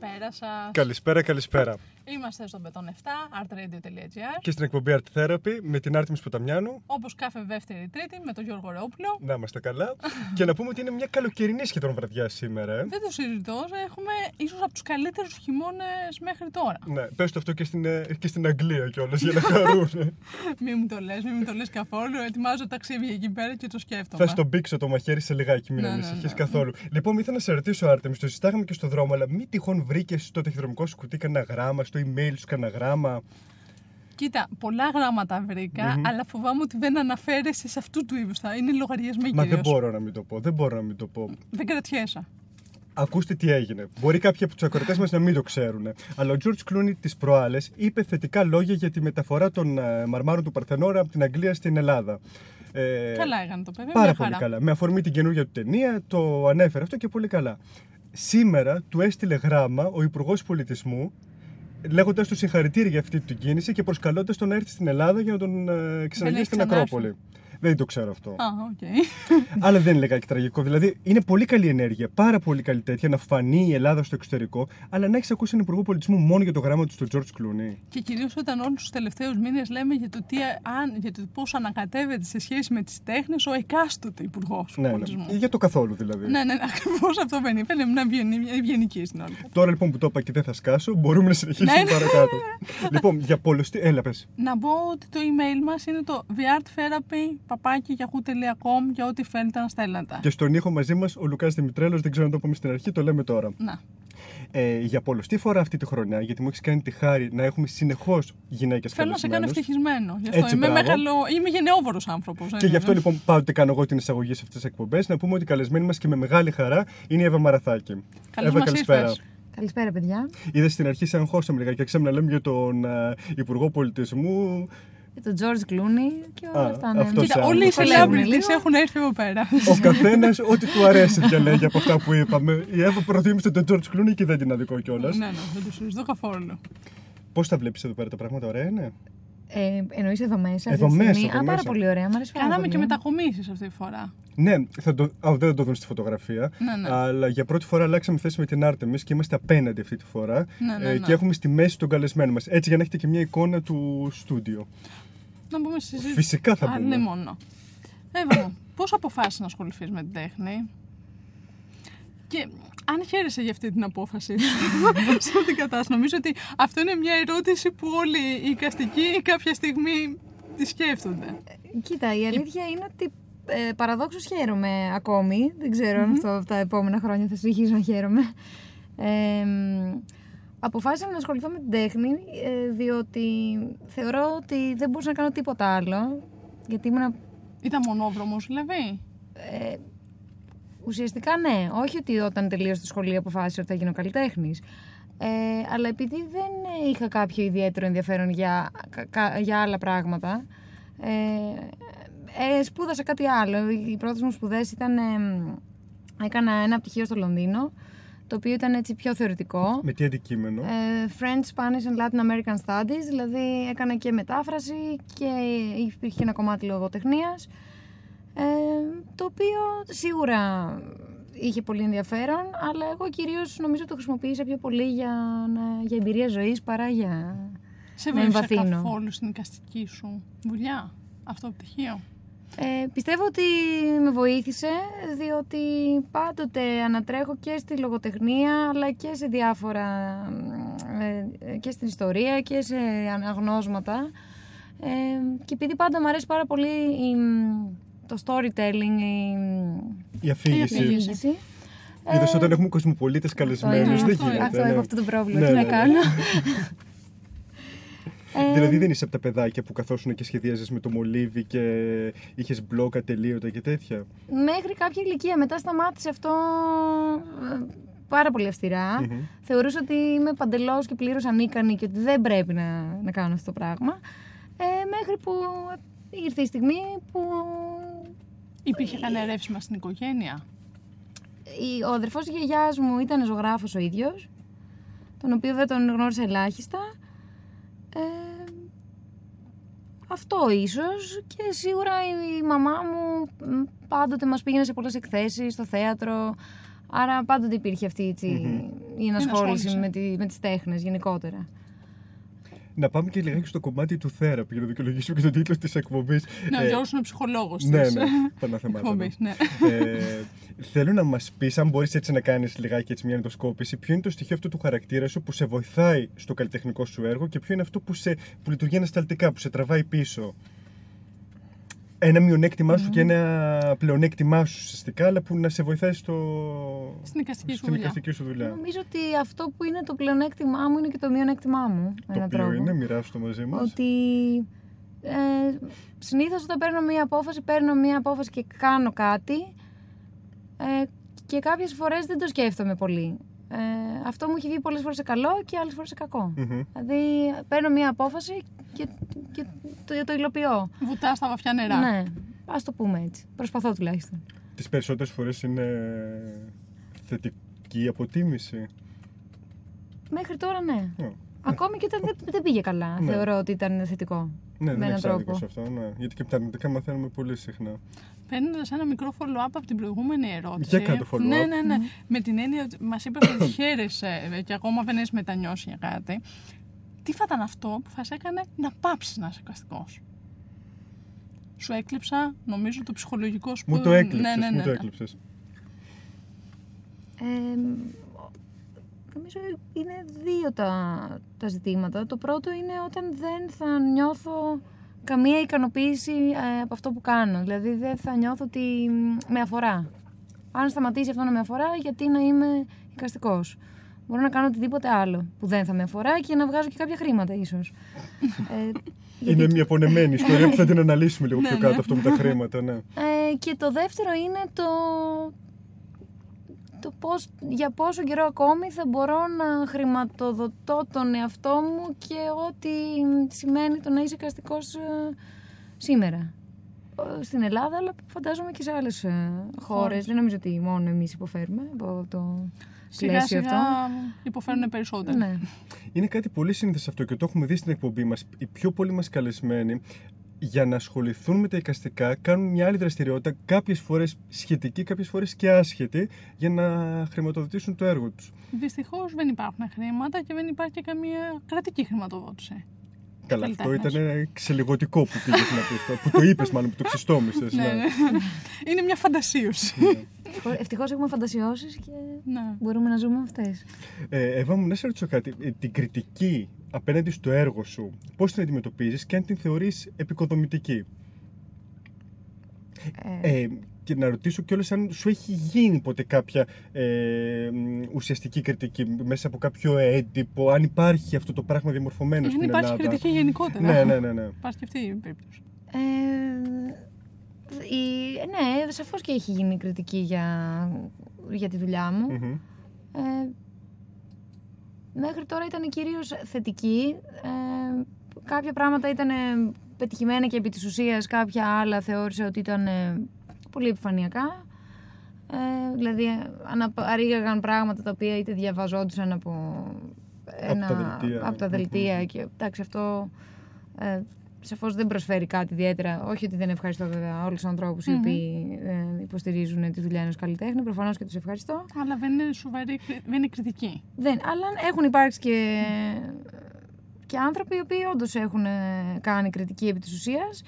Καλησπέρα σας. Καλησπέρα, καλησπέρα. Είμαστε στο Beton 7, artradio.gr. Και στην εκπομπή Art Therapy με την Άρτιμη Ποταμιάνου. Όπως κάθε δεύτερη Τρίτη με τον Γιώργο Ρεόπουλο. Να είμαστε καλά. και να πούμε ότι είναι μια καλοκαιρινή σχεδόν βραδιά σήμερα. Ε. Δεν το συζητώ. Έχουμε ίσως από τους καλύτερους χειμώνες μέχρι τώρα. Ναι, πες το αυτό και στην, ε, και στην Αγγλία κιόλας για να χαρούν. μην μου το λες, μην μου το λες καθόλου. Ετοιμάζω ταξίδι εκεί πέρα και το σκέφτομαι. Θα στον πήξω το μαχαίρι σε λιγάκι, μην ναι, ανησυχείς ναι, ναι. καθόλου. Λοιπόν, ήθελα να σε ρωτήσω, Άρτεμι, το συζητάγαμε και στο δρόμο, αλλά μην τυχόν βρήκες στο ταχυδρομικό σου κουτί κανένα γράμμα, στο email σου κανένα γράμμα; Κοίτα, πολλά γράμματα αλλά φοβάμαι ότι δεν αναφέρεσαι σε αυτού του είδους. Θα είναι λογαριασμοί Μα δεν μπορώ να μην το πω. Δεν μπορώ να μην το πω. Δεν κρατιέσαι. Ακούστε τι έγινε. Μπορεί κάποιοι από τους ακροτέ μας να μην το ξέρουν. Αλλά ο George Clooney τι προάλλες είπε θετικά λόγια για τη μεταφορά των ε, μαρμάρων του Παρθενόρα από την Αγγλία στην Ελλάδα. Ε, καλά έκανε το παιδί. Πάρα πολύ καλά. Με αφορμή την καινούργια του ταινία, το ανέφερε αυτό και πολύ καλά. Σήμερα του έστειλε γράμμα ο Υπουργός Πολιτισμού λέγοντας τους συγχαρητήρια για αυτή την κίνηση και προσκαλώντας τον να έρθει στην Ελλάδα για να τον ε, ξαναγεί στην Ακρόπολη. Δεν το ξέρω αυτό. Α, okay. Αλλά δεν είναι λιγάκι τραγικό. Δηλαδή είναι πολύ καλή ενέργεια, πάρα πολύ καλή τέτοια να φανεί η Ελλάδα στο εξωτερικό, αλλά να έχεις ακούσει έναν υπουργό πολιτισμού μόνο για το γράμμα του στον George Clooney. Και κυρίως όταν όλους τους τελευταίους μήνες λέμε για το, τι, αν, για το πώς ανακατεύεται σε σχέση με τις τέχνες ο εκάστοτε υπουργός ναι, ναι. πολιτισμού. Ναι, για το καθόλου δηλαδή. Ναι, ναι, ναι ακριβώς αυτό δεν είπε. Μια ευγενική στην όλη. Τώρα λοιπόν που το είπα και δεν θα σκάσω, μπορούμε να συνεχίσουμε ναι, ναι. παρακάτω. λοιπόν, για πολλωστή. Έλα, πες. Να πω ότι το email μας είναι το thearttherapy παπάκι yahoo.com για ό,τι φαίνεται να στέλνετε. Και στον ήχο μαζί μας ο Λουκάς Δημητρέλος, δεν ξέρω να το πούμε στην αρχή, το λέμε τώρα. Να. Ε, για πολλωστή φορά αυτή τη χρονιά, γιατί μου έχεις κάνει τη χάρη να έχουμε συνεχώς γυναίκες Θέλω να σε κάνω ευτυχισμένο. Γι' αυτό είμαι, μεγαλο... είμαι γενναιόβορος άνθρωπος. Και γι' αυτό λοιπόν πάντοτε κάνω εγώ την εισαγωγή σε αυτές τις εκπομπές. Να πούμε ότι η καλεσμένη μας και με μεγάλη χαρά είναι η Εύα Μαραθάκη. Εύα, καλησπέρα. Καλησπέρα, παιδιά. Είδα στην αρχή σε αγχώσαμε λίγα και ξέρουμε να λέμε για τον uh, Υπουργό Πολιτισμού τον George Clooney και όλα αυτά. Ναι. Κοίτα, όλοι οι celebrities έχουν έρθει εδώ πέρα. Ο καθένας ό,τι του αρέσει διαλέγει από αυτά που είπαμε. Η Εύα προτίμησε τον George Clooney και δεν την αδικό κιόλας. Ναι, ναι, δεν το συζητώ καθόλου. Πώς τα βλέπεις εδώ πέρα τα πράγματα, ωραία είναι; Ε, Εννοείς εδώ μέσα. Εδώ μέσα. Α, πάρα πολύ ωραία. Μ' αρέσει Κάναμε και μετακομίσεις αυτή τη φορά. Ναι, θα το, α, δεν θα το δουν στη φωτογραφία. Ναι, ναι. Αλλά για πρώτη φορά αλλάξαμε θέση με την Άρτεμις και είμαστε απέναντι αυτή τη φορά. Ναι, ναι, ε, ναι. και έχουμε στη μέση τον καλεσμένο μας. Έτσι για να έχετε και μια εικόνα του στούντιο. Να μπούμε στη συζήτηση. Φυσικά θα μπούμε. ναι, μόνο. Εύα, πώς αποφάσισες να ασχοληθείς με την τέχνη; Και αν χαίρεσαι για αυτή την απόφαση σε αυτήν την κατάσταση, νομίζω ότι αυτό είναι μια ερώτηση που όλοι οι οικαστικοί κάποια στιγμή τη σκέφτονται. Κοίτα, η αλήθεια είναι ότι ε, παραδόξως χαίρομαι ακόμη. Δεν ξέρω αν αυτό τα επόμενα χρόνια θα συνεχίσω να χαίρομαι. Ε, αποφάσισα να ασχοληθώ με την τέχνη ε, διότι θεωρώ ότι δεν μπορούσα να κάνω τίποτα άλλο. Γιατί ήμουν... Ήταν μονόδρομος δηλαδή; Ε, ουσιαστικά ναι. Όχι ότι όταν τελείωσα το σχολείο αποφάσισα ότι θα γίνω καλλιτέχνης. Ε, αλλά επειδή δεν είχα κάποιο ιδιαίτερο ενδιαφέρον για, για άλλα πράγματα, ε, ε, σπούδασα κάτι άλλο. Οι πρώτες μου σπουδές ήταν... έκανα ένα πτυχίο στο Λονδίνο το οποίο ήταν έτσι πιο θεωρητικό. Με τι αντικείμενο; Ε, French, Spanish and Latin American Studies, δηλαδή έκανα και μετάφραση και υπήρχε ένα κομμάτι λογοτεχνίας, ε, το οποίο σίγουρα είχε πολύ ενδιαφέρον, αλλά εγώ κυρίως νομίζω το χρησιμοποίησα πιο πολύ για, για εμπειρία ζωής παρά για Σε να εμβαθύνω. Σε καθόλου στην εικαστική σου δουλειά αυτό το πτυχίο; Ε, πιστεύω ότι με βοήθησε διότι πάντοτε ανατρέχω και στη λογοτεχνία αλλά και σε διάφορα ε, και στην ιστορία και σε αναγνώσματα ε, και επειδή πάντα μου αρέσει πάρα πολύ το storytelling η, η αφήγηση, η αφήγηση Είδες όταν έχουμε κοσμοπολίτες καλεσμένους, δεν γίνεται. Αυτό ναι. έχω αυτό το πρόβλημα, ναι, τι ναι, να κάνω. Ε, δηλαδή δεν είσαι από τα παιδάκια που καθόσουν και σχεδίαζες με το μολύβι και είχες μπλοκ ατελείωτα και τέτοια; Μέχρι κάποια ηλικία. Μετά σταμάτησε αυτό ε, πάρα πολύ αυστηρά. Mm-hmm. Θεωρούσα ότι είμαι παντελώς και πλήρως ανίκανη και ότι δεν πρέπει να, να κάνω αυτό το πράγμα. Ε, μέχρι που ήρθε η στιγμή που. Υπήρχε κανένα ρεύσιμα στην οικογένεια; Ο αδερφός της γιαγιάς μου ήταν ζωγράφος ο ίδιος, τον οποίο δεν τον γνώρισα ελάχιστα. Ε, αυτό ίσως και σίγουρα η μαμά μου πάντοτε μας πήγαινε σε πολλές εκθέσεις στο θέατρο Άρα πάντοτε υπήρχε αυτή έτσι, η ενασχόληση ενασχόληση. με, τη, με τις τέχνες γενικότερα. Να πάμε και λιγάκι στο κομμάτι του θέραπη για να δικαιολογήσουμε και τον τίτλο της εκπομπής. Ναι, ο Γιώργος είναι ψυχολόγος ναι, της ναι, παναθεμάτων. εκπομπής, ναι. ε, θέλω να μας πεις, αν μπορείς έτσι να κάνεις λιγάκι έτσι μια ενδοσκόπηση, ποιο είναι το στοιχείο αυτό του χαρακτήρα σου που σε βοηθάει στο καλλιτεχνικό σου έργο και ποιο είναι αυτό που, σε, που λειτουργεί ανασταλτικά, που σε τραβάει πίσω; Ένα μειονέκτημά σου και ένα πλεονέκτημά σου ουσιαστικά, αλλά που να σε βοηθάει στο... Στην εικαστική σου στην δουλειά. εικαστική σου δουλειά. Νομίζω ότι αυτό που είναι το πλεονέκτημά μου είναι και το μειονέκτημά μου. με Το έναν οποίο τρόπο. είναι, μοιράσου το μαζί μας. Ότι ε, συνήθως όταν παίρνω μία απόφαση, παίρνω μία απόφαση και κάνω κάτι ε, και κάποιες φορές δεν το σκέφτομαι πολύ. Ε, αυτό μου έχει βγει πολλές φορές σε καλό και άλλες φορές σε κακό. Δηλαδή παίρνω μία απόφαση και, και το, το υλοποιώ. Βουτά στα βαθιά νερά. Ναι, ας το πούμε έτσι. Προσπαθώ τουλάχιστον. Τις περισσότερες φορές είναι θετική αποτίμηση. Μέχρι τώρα ναι. Ναι. Ακόμη και όταν δεν, δεν πήγε καλά, Ναι. θεωρώ ότι ήταν θετικό. Ναι, δεν με έναν έχει άδικο τρόπο. σε αυτό. Ναι. Γιατί και από τα αρνητικά μαθαίνουμε πολύ συχνά. Παίρνοντας ένα μικρό follow-up από την προηγούμενη ερώτηση. Για κάτω follow-up. Ναι, ναι, ναι. Με την έννοια ότι μας είπες ότι χαίρεσαι ε, και ακόμα δεν έχεις μετανιώσει για κάτι. Τι θα ήταν αυτό που θα σε έκανε να πάψεις να είσαι εικαστικό. Σου έκλειψα, νομίζω, το ψυχολογικό σου Μου που- το έκλειψες, Ναι, ναι, ναι, μου το ναι. έκλειψες. Ε, νομίζω είναι δύο τα, τα ζητήματα. Το πρώτο είναι όταν δεν θα νιώθω καμία ικανοποίηση ε, από αυτό που κάνω. Δηλαδή δεν θα νιώθω ότι μ, με αφορά. Αν σταματήσει αυτό να με αφορά, γιατί να είμαι εικαστικός. Μπορώ να κάνω οτιδήποτε άλλο που δεν θα με αφορά και να βγάζω και κάποια χρήματα ίσως. ε, γιατί- Είναι μια πονεμένη ιστορία που θα την αναλύσουμε λίγο Ναι, πιο ναι. κάτω αυτό με τα χρήματα. Ναι. Ε, και το δεύτερο είναι το, το πώς, για πόσο καιρό ακόμη θα μπορώ να χρηματοδοτώ τον εαυτό μου και ό,τι σημαίνει το να είσαι εικαστικός ε, σήμερα. Ε, Στην Ελλάδα, αλλά φαντάζομαι και σε άλλες ε, χώρες. Χώρες. Δεν νομίζω ότι μόνο εμείς υποφέρουμε από το Σιγά πλαίσιο σιγά αυτό. υποφέρουν περισσότερο. Ναι. Είναι κάτι πολύ σύνηθες αυτό και το έχουμε δει στην εκπομπή μας. Οι πιο πολλοί μας καλεσμένοι για να ασχοληθούν με τα εικαστικά κάνουν μια άλλη δραστηριότητα, κάποιες φορές σχετική, κάποιες φορές και άσχετη, για να χρηματοδοτήσουν το έργο τους. Δυστυχώς δεν υπάρχουν χρήματα και δεν υπάρχει και καμία κρατική χρηματοδότηση. Καλά, αυτό Καλλιτέχνες. ήταν ξελιγωτικό που πήγες να πεις. αυτό, που το είπες, μάλλον, που το ξεστόμησες. Ναι, ναι. Είναι μια φαντασίωση. Ευτυχώς έχουμε φαντασιώσεις και ναι. μπορούμε να ζούμε αυτές. Ε, Εύα μου, να σε ρωτήσω κάτι. Ε, την κριτική απέναντι στο έργο σου, πώς την αντιμετωπίζεις και αν την θεωρείς επικοδομητική; Ε, Ε, και να ρωτήσω κιόλας αν σου έχει γίνει ποτέ κάποια ε, μ, ουσιαστική κριτική μέσα από κάποιο έντυπο, αν υπάρχει αυτό το πράγμα διαμορφωμένο Δεν στην υπάρχει Ελλάδα. κριτική γενικότερα. Ναι, ναι, ναι. ναι. Υπάρχει και αυτή η περίπτωση. Ε, η, ναι, σαφώς και έχει γίνει κριτική για, για τη δουλειά μου. Μμμ. Ε, μέχρι τώρα ήταν κυρίως θετική. Ε, κάποια πράγματα ήταν πετυχημένα και επί της ουσίας, κάποια άλλα θεώρησα ότι ήταν ε, πολύ επιφανειακά. Ε, δηλαδή αναπαρήγαγαν πράγματα τα οποία είτε διαβαζόντουσαν από, ένα, τα δελτία, από τα ναι. δελτία και εντάξει αυτό ε, σαφώς δεν προσφέρει κάτι ιδιαίτερα. Όχι ότι δεν ευχαριστώ βέβαια όλους τους ανθρώπους οι Μμμ. οποίοι ε, υποστηρίζουν τη δουλειά ενός καλλιτέχνη. Προφανώς και τους ευχαριστώ. Αλλά δεν είναι σοβαρή, κρι- δεν είναι κριτική. Δεν, αλλά έχουν υπάρξει και, και άνθρωποι οι οποίοι όντως έχουν ε, κάνει κριτική επί της ουσίας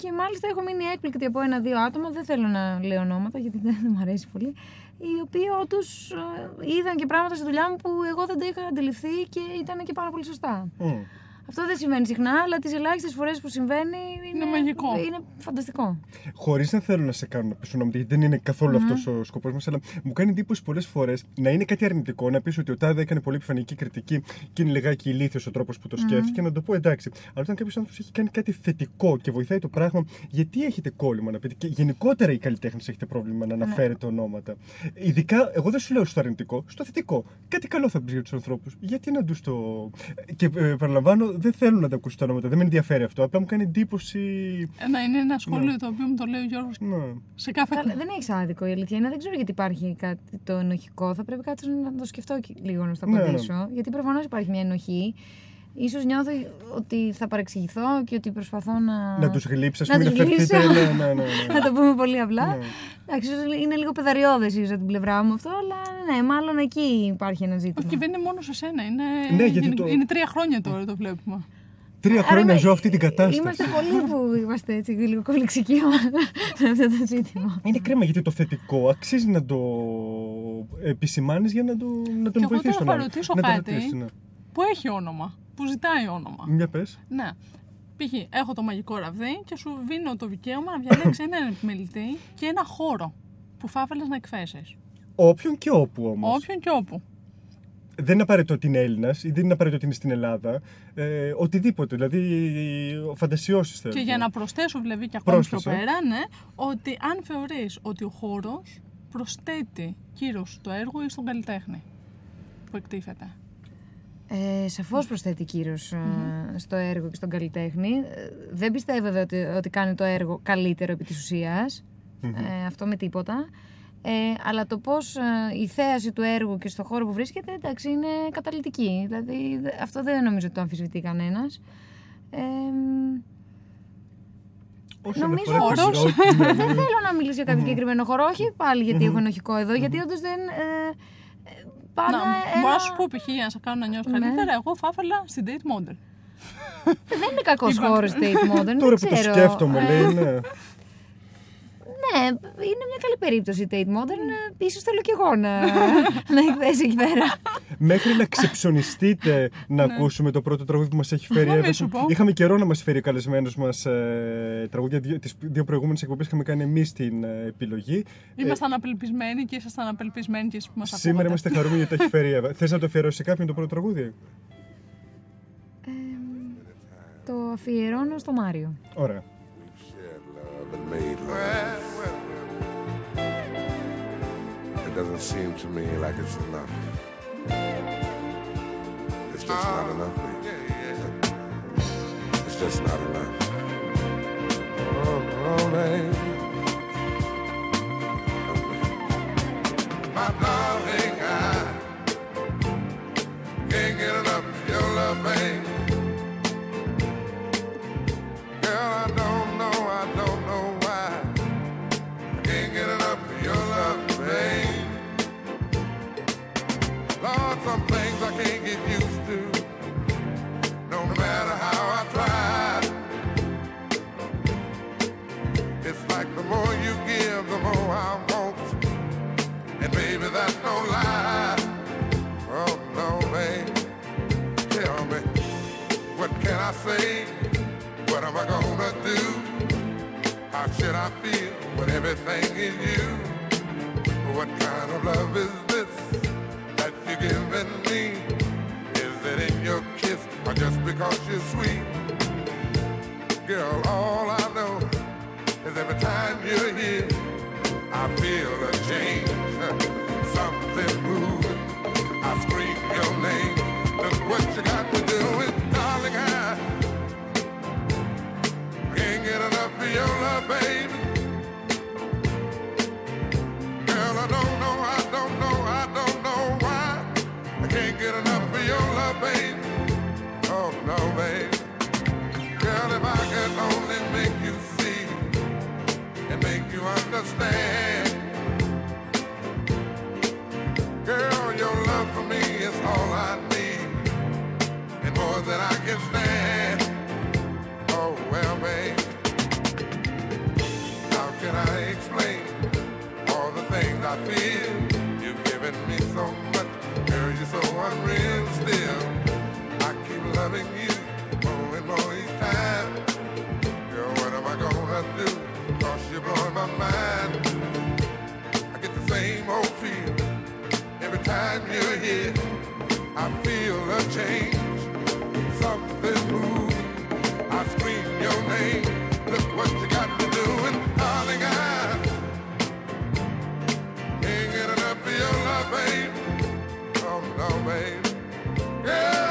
και μάλιστα έχω μείνει έκπληκτη από ένα-δύο άτομα, δεν θέλω να λέω ονόματα γιατί δεν, δεν μου αρέσει πολύ, οι οποίοι όντως είδαν και πράγματα στη δουλειά μου που εγώ δεν τα είχα αντιληφθεί και ήταν και πάρα πολύ σωστά. Μμ. Αυτό δεν συμβαίνει συχνά, αλλά τις ελάχιστες φορές που συμβαίνει είναι, Είναι μαγικό. Είναι φανταστικό. Χωρίς να θέλω να σε κάνω να πεις ονόματα, γιατί δεν είναι καθόλου αυτός ο σκοπός μας, αλλά μου κάνει εντύπωση πολλές φορές να είναι κάτι αρνητικό, να πεις ότι ο Τάδε έκανε πολύ επιφανειακή κριτική και είναι λιγάκι ηλίθιος ο τρόπος που το σκέφτηκε, να το πω εντάξει. Αλλά όταν κάποιος άνθρωπος έχει κάνει κάτι θετικό και βοηθάει το πράγμα, γιατί έχετε κόλλημα να πείτε; Και γενικότερα οι καλλιτέχνες έχετε πρόβλημα να αναφέρετε ονόματα. Ειδικά, εγώ δεν σου λέω στο αρνητικό, στο θετικό. Κάτι καλό θα πεις για τους ανθρώπους. Γιατί να τους το. Και ε, παραλαμβάνω, δεν θέλω να τα ακούσω τα ονόματα, δεν με ενδιαφέρει αυτό. Απλά μου κάνει εντύπωση. Να είναι ένα σχόλιο Ναι. το οποίο μου το λέει ο Γιώργος Ναι. σε κάθε Καλά, δεν έχει άδικο η αλήθεια είναι. Δεν ξέρω γιατί υπάρχει κάτι το ενοχικό. Θα πρέπει κάτι να το σκεφτώ και λίγο να στο Ναι, ναι. απαντήσω. Γιατί προφανώς υπάρχει μια ενοχή. Ίσως νιώθω ότι θα παρεξηγηθώ και ότι προσπαθώ να... Να τους γλύψεις, Να ας πούμε, τους να φερθείτε. γλύψω. Ναι, ναι, ναι, ναι. να το πούμε πολύ απλά. Ναι. Εντάξει, ίσως είναι λίγο πεδαριώδες ίσως από την πλευρά μου αυτό, αλλά ναι, μάλλον εκεί υπάρχει ένα ζήτημα. Όχι, και δεν είναι μόνο σε σένα. Είναι, Ναι, γιατί είναι, το- είναι τρία χρόνια τώρα το βλέπουμε. Τρία Άρα χρόνια είμαι- ζω αυτή την κατάσταση. Είμαστε πολλοί που είμαστε έτσι λίγο κολληξικοί με αυτό το ζήτημα. Είναι κρίμα γιατί το θετικό αξίζει να το επισημάνεις για να, το, να τον εγώ βοηθήσεις τώρα τον θα άλλο. ρωτήσω να το κάτι. ρωτήσεις, ναι. Που έχει όνομα. Που ζητάει όνομα. Μια πες. Ναι. Π.χ. έχω το μαγικό ραβδί και σου δίνω το δικαίωμα να διαλέξει έναν επιμελητή και ένα χώρο που θα ήθελε να εκθέσει. Όποιον και όπου όμως. Όποιον και όπου. Δεν είναι απαραίτητο ότι είναι Έλληνας ή δεν είναι απαραίτητο ότι είναι στην Ελλάδα. Ε, οτιδήποτε. Δηλαδή, φαντασιώσεις θέλω. Και για να προσθέσω δηλαδή και ακόμη πιο Πρόσθεσε. πέρα, ναι, ότι αν θεωρείς ότι ο χώρος προσθέτει κύρος στο έργο ή στον καλλιτέχνη που εκτίθεται. Ε, σαφώς προσθέτει κύρος, ε, στο έργο και στον καλλιτέχνη. Ε, Δεν πιστεύω βέβαια ότι, ότι κάνει το έργο καλύτερο επί της ουσιας Ε, αυτό με τίποτα. Ε, αλλά το πώς ε, η θέαση του έργου και στο χώρο που βρίσκεται, εντάξει, είναι καταλητική. Δηλαδή, δε- αυτό δεν νομίζω ότι το αμφισβητεί κανένας. Ε, Όσον Νομίζω αφορά τη χώρος. σειρά, ναι, δεν ναι. θέλω να μιλήσω για κάποιο συγκεκριμένο χώρο, όχι πάλι γιατί έχω ενοχικό εδώ, γιατί όντως δεν. Ε, ε, πάντα να, ένα... Μπορώ να σου πω π.χ. για να σε κάνω να νιώσει Ναι. καλύτερα, εγώ θα ήθελα στην date model. Δεν είναι κακός Είπα. χώρος state modern. Τώρα δεν που το ξέρω. σκέφτομαι, Ε, λέει, ναι. Ναι, είναι μια καλή περίπτωση η Tate Modern. Ε, Ίσως θέλω κι εγώ να, να εκθέσει εκεί πέρα. Μέχρι να ξεψωνιστείτε να ακούσουμε το πρώτο τραγούδι που μας έχει φέρει η Να μην Εύα. σου πω. Είχαμε καιρό να μας φέρει καλεσμένου μας ε, τραγούδια. Δύο, τις δύο προηγούμενες εκπομπές είχαμε κάνει εμείς την ε, επιλογή. Ήμασταν απελπισμένοι και ήσασταν απελπισμένοι και εσείς που μας Σήμερα ακούγατε. είμαστε χαρούμενοι γιατί το έχει φέρει η Εύα. Θες να το αφιερώσει σε κάποιον το πρώτο τραγούδι; Ε, το αφιερώνω στο Μάριο. Ωραία. And made love. It doesn't seem to me like it's enough. It's just not oh. enough, baby. It's just not enough. Oh, oh, baby. How should I feel when everything is you? What kind of love is this that you're giving me? Is it in your kiss or just because you're sweet? Girl, all I know is every time you're here, I feel a change. Something moving. Baby. Girl, I don't know, I don't know, I don't know why. I can't get enough love, baby. Oh no, baby. Girl, if I could only make you see and make you understand. Girl, your love for me is all I need and more than I can stand. Can I explain all the things I feel? You've given me so much, girl, you're so unreal still. I keep loving you more and more each time. Girl, what am I gonna do? Cause you're blowing my mind. I get the same old feel every time you're here. I feel a change, something moving. I scream your name. Look what you got Yeah.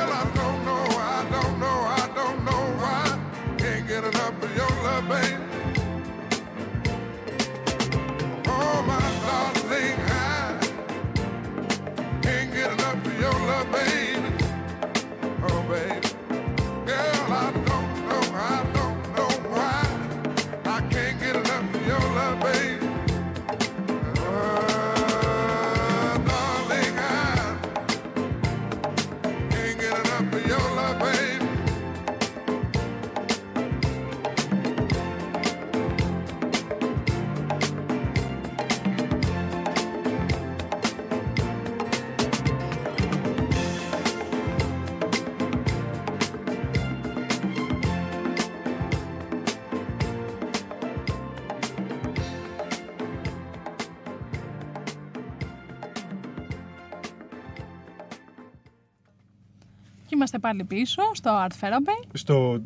Και είμαστε πάλι πίσω στο Art Therapy. Στο...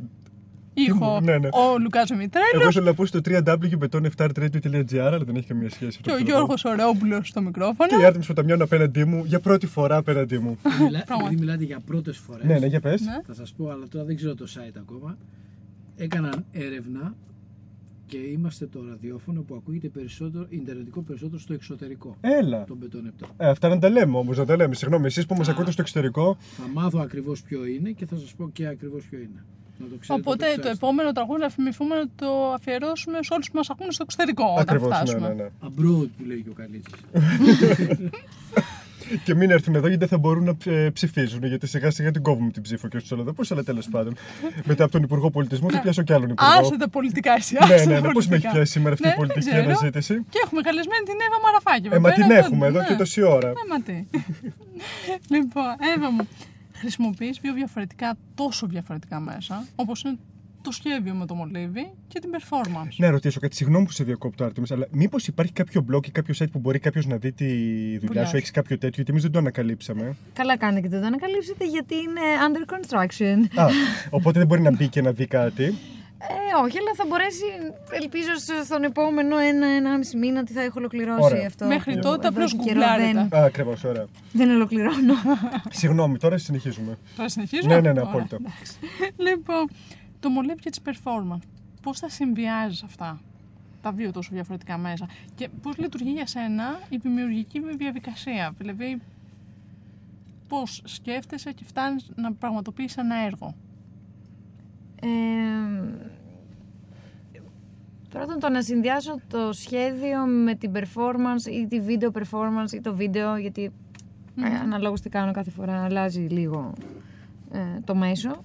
Ήχο Ναι, ναι. ο Λουκάζο Μητρέλο Εγώ ήθελα να πω στο www.beton7radio.gr, αλλά δεν έχει καμία σχέση. και ο αυτό. Γιώργος Ωρεόπουλο στο μικρόφωνο. Και η Άρτεμις Ποταμιών απέναντί μου, για πρώτη φορά απέναντί μου. Μιλά, Πράγματι. επειδή μιλάτε για πρώτες φορές, ναι, ναι, για πες. Ναι. θα σας πω, αλλά τώρα δεν ξέρω το site ακόμα. Έκαναν έρευνα και είμαστε το ραδιόφωνο που ακούγεται περισσότερο, ιντερνετικό περισσότερο στο εξωτερικό. Έλα. Τον Μπετόν 7. Ε, αυτά να τα λέμε όμως, να τα λέμε. Συγγνώμη, εσείς που μας Α. ακούτε στο εξωτερικό, Θα μάθω ακριβώς ποιο είναι και θα σας πω και ακριβώς ποιο είναι. Να το ξέρετε, Οπότε το το ξέρετε. επόμενο τραγούδι να θυμηθούμε να το αφιερώσουμε σε όλους που μας ακούνε στο εξωτερικό. Όταν ακριβώς. Ναι, φτάσουμε. ναι, ναι. Abroad που λέει και ο Καλίτσης. Και μην έρθουν εδώ γιατί δεν θα μπορούν να ε, ψηφίζουν. Γιατί σιγά σιγά την κόβουμε την ψήφο και στους Ολλανδούς. Αλλά τέλος πάντων. Μετά από τον Υπουργό Πολιτισμού θα πιάσω κι άλλον Υπουργό. Άσε τα πολιτικά εσύ. Ναι, άσε ναι, τα ναι. Πώς με έχει πολιτικά. πιάσει σήμερα αυτή Ναι, η πολιτική δεν ξέρω. αναζήτηση; Και έχουμε καλεσμένη την Εύα Μαραφάκη. Ε, μα εδώ την πέρα, έχουμε εδώ ναι. και τόση ώρα. Ε, μα τι. λοιπόν, Εύα μου, χρησιμοποιείς δύο διαφορετικά, τόσο διαφορετικά μέσα, όπως είναι το σχέδιο με το μολύβι και την performance. Να ρωτήσω κάτι, συγγνώμη που σε διακόπτω, Άρτεμι, αλλά μήπως υπάρχει κάποιο blog ή κάποιο site που μπορεί κάποιος να δει τη δουλειά Δουλειά σου, σου. έχεις κάποιο τέτοιο, γιατί εμείς δεν το ανακαλύψαμε. Καλά κάνετε και δεν το ανακαλύψετε γιατί είναι under construction. Α, οπότε δεν μπορεί να μπει και να δει κάτι. Ε, όχι, αλλά θα μπορέσει, ελπίζω στο- στον επόμενο ένα-ενάμιση μήνα ότι θα έχω ολοκληρώσει Ωραία. αυτό. Μέχρι που τότε εδώ απλώς και καιρό γκουγκλάρετε. δεν, Α, ακριβώς, ωραία. δεν ολοκληρώνω. Συγγνώμη, τώρα συνεχίζουμε. Θα συνεχίσω. Ναι, ναι, ναι, Ωραία, απόλυτα. εντάξει. λοιπόν, το μολύβι και τις performance. Πώς θα συνδυάζεις αυτά τα δύο τόσο διαφορετικά μέσα και πώς λειτουργεί για σένα η δημιουργική διαδικασία. Δηλαδή, πώς σκέφτεσαι και φτάνεις να πραγματοποιήσεις ένα έργο. Ε, πρώτον το να συνδυάσω το σχέδιο με την performance ή τη video performance ή το βίντεο γιατί ε, αναλόγως τι κάνω κάθε φορά αλλάζει λίγο ε, το μέσο.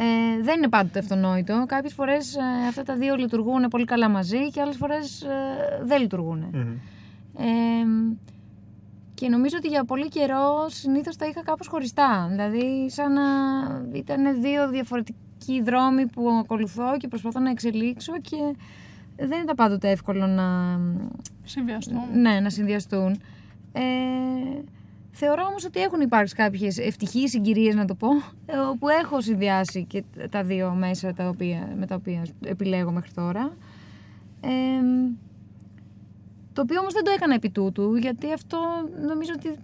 Ε, δεν είναι πάντοτε αυτονόητο. Κάποιες φορές ε, αυτά τα δύο λειτουργούν πολύ καλά μαζί και άλλες φορές ε, δεν λειτουργούν. Μμμ. Ε, και νομίζω ότι για πολύ καιρό συνήθως τα είχα κάπως χωριστά. Δηλαδή σαν να ήταν δύο διαφορετικοί δρόμοι που ακολουθώ και προσπαθώ να εξελίξω και δεν ήταν πάντοτε εύκολο να, Συνδυαστώ. ναι, να συνδυαστούν. Ε, θεωρώ όμως ότι έχουν υπάρξει κάποιες ευτυχείς συγκυρίες να το πω ε, όπου έχω συνδυάσει και τα δύο μέσα τα οποία, με τα οποία επιλέγω μέχρι τώρα. Ε, το οποίο όμως δεν το έκανα επί τούτου γιατί αυτό νομίζω ότι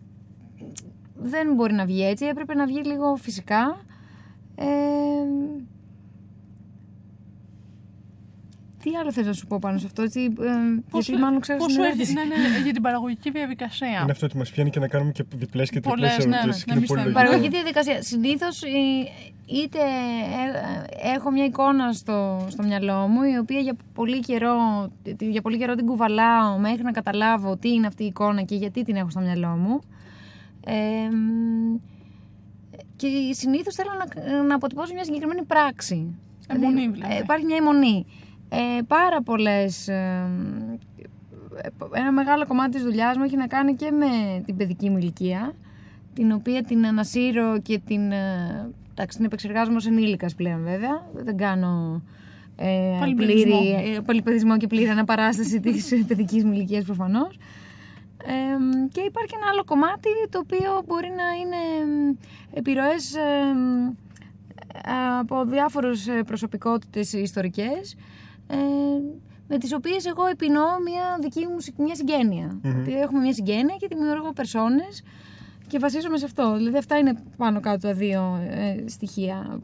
δεν μπορεί να βγει έτσι, έπρεπε να βγει λίγο φυσικά. Ε, τι άλλο θες να σου πω πάνω σε αυτό, έτσι, ε, γιατί μάλλον ξέρω πώς την σου ερώτηση. έρχεται- ναι, ναι, για την παραγωγική διαδικασία. Είναι αυτό ότι μας πιάνει και να κάνουμε και διπλές και τριπλές Πολλές, ναι, ερωτήσεις. ναι, να μην στέλνουμε. Παραγωγική διαδικασία. Συνήθως είτε ε, έχω μια εικόνα στο, στο μυαλό μου η οποία για πολύ, καιρό, για πολύ καιρό την κουβαλάω μέχρι να καταλάβω τι είναι αυτή η εικόνα και γιατί την έχω στο μυαλό μου. Ε, και συνήθως θέλω να, να αποτυπώσω μια συγκεκριμένη πράξη. Αιμονή, δηλαδή. Ε, υπάρχει μια αιμονή. Ε, πάρα πολλές. ένα μεγάλο κομμάτι της δουλειάς μου έχει να κάνει και με την παιδική μου ηλικία την οποία την ανασύρω και την, ε, εντάξει, την επεξεργάζομαι ως ενήλικας πλέον βέβαια. Δεν κάνω ε, Παλιπαιδισμό. πλήρη, ε, παλιπαιδισμό και πλήρη αναπαράσταση της ε, παιδικής μου ηλικίας προφανώς. Ε, και υπάρχει ένα άλλο κομμάτι το οποίο μπορεί να είναι μ, επιρροές ε, μ, από διάφορους ε, προσωπικότητες ιστορικές ε, με τις οποίες εγώ επινοώ μια δική μου συ- μια συγγένεια. Ότι Έχουμε μια συγγένεια και δημιουργώ περσόνες και βασίζομαι σε αυτό. Δηλαδή αυτά είναι πάνω κάτω τα δύο ε, στοιχεία.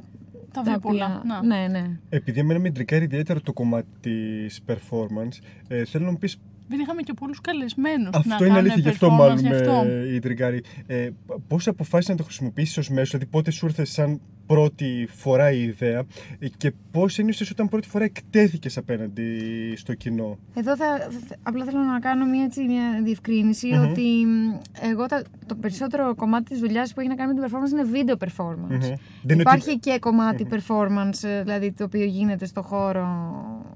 Τα δύο πολλά. Να. Ναι, ναι. Επειδή εμένα με τρικάρει ιδιαίτερα το κομμάτι της performance, ε, θέλω να μου πεις. Δεν είχαμε και πολλούς καλεσμένους να Αυτό είναι κάνουν αλήθεια, γι' αυτό performance, μάλλον γι' αυτό. με ιντριγκάρει. Ε, Πώς αποφάσισες να το χρησιμοποιήσεις ως μέσο, δηλαδή πότε σου ήρθε σαν πρώτη φορά η ιδέα ε, και πώς ένιωσες όταν πρώτη φορά εκτέθηκες απέναντι στο κοινό; Εδώ θα, θα- απλά θέλω να κάνω μια, έτσι, μια διευκρίνηση ότι μ, εγώ τα, το περισσότερο κομμάτι της δουλειάς που έχει να κάνει με την performance είναι video performance. Μμμ. Δεν είναι Υπάρχει ότι- και κομματι performance, ε, δηλαδή το οποίο γίνεται στο χώρο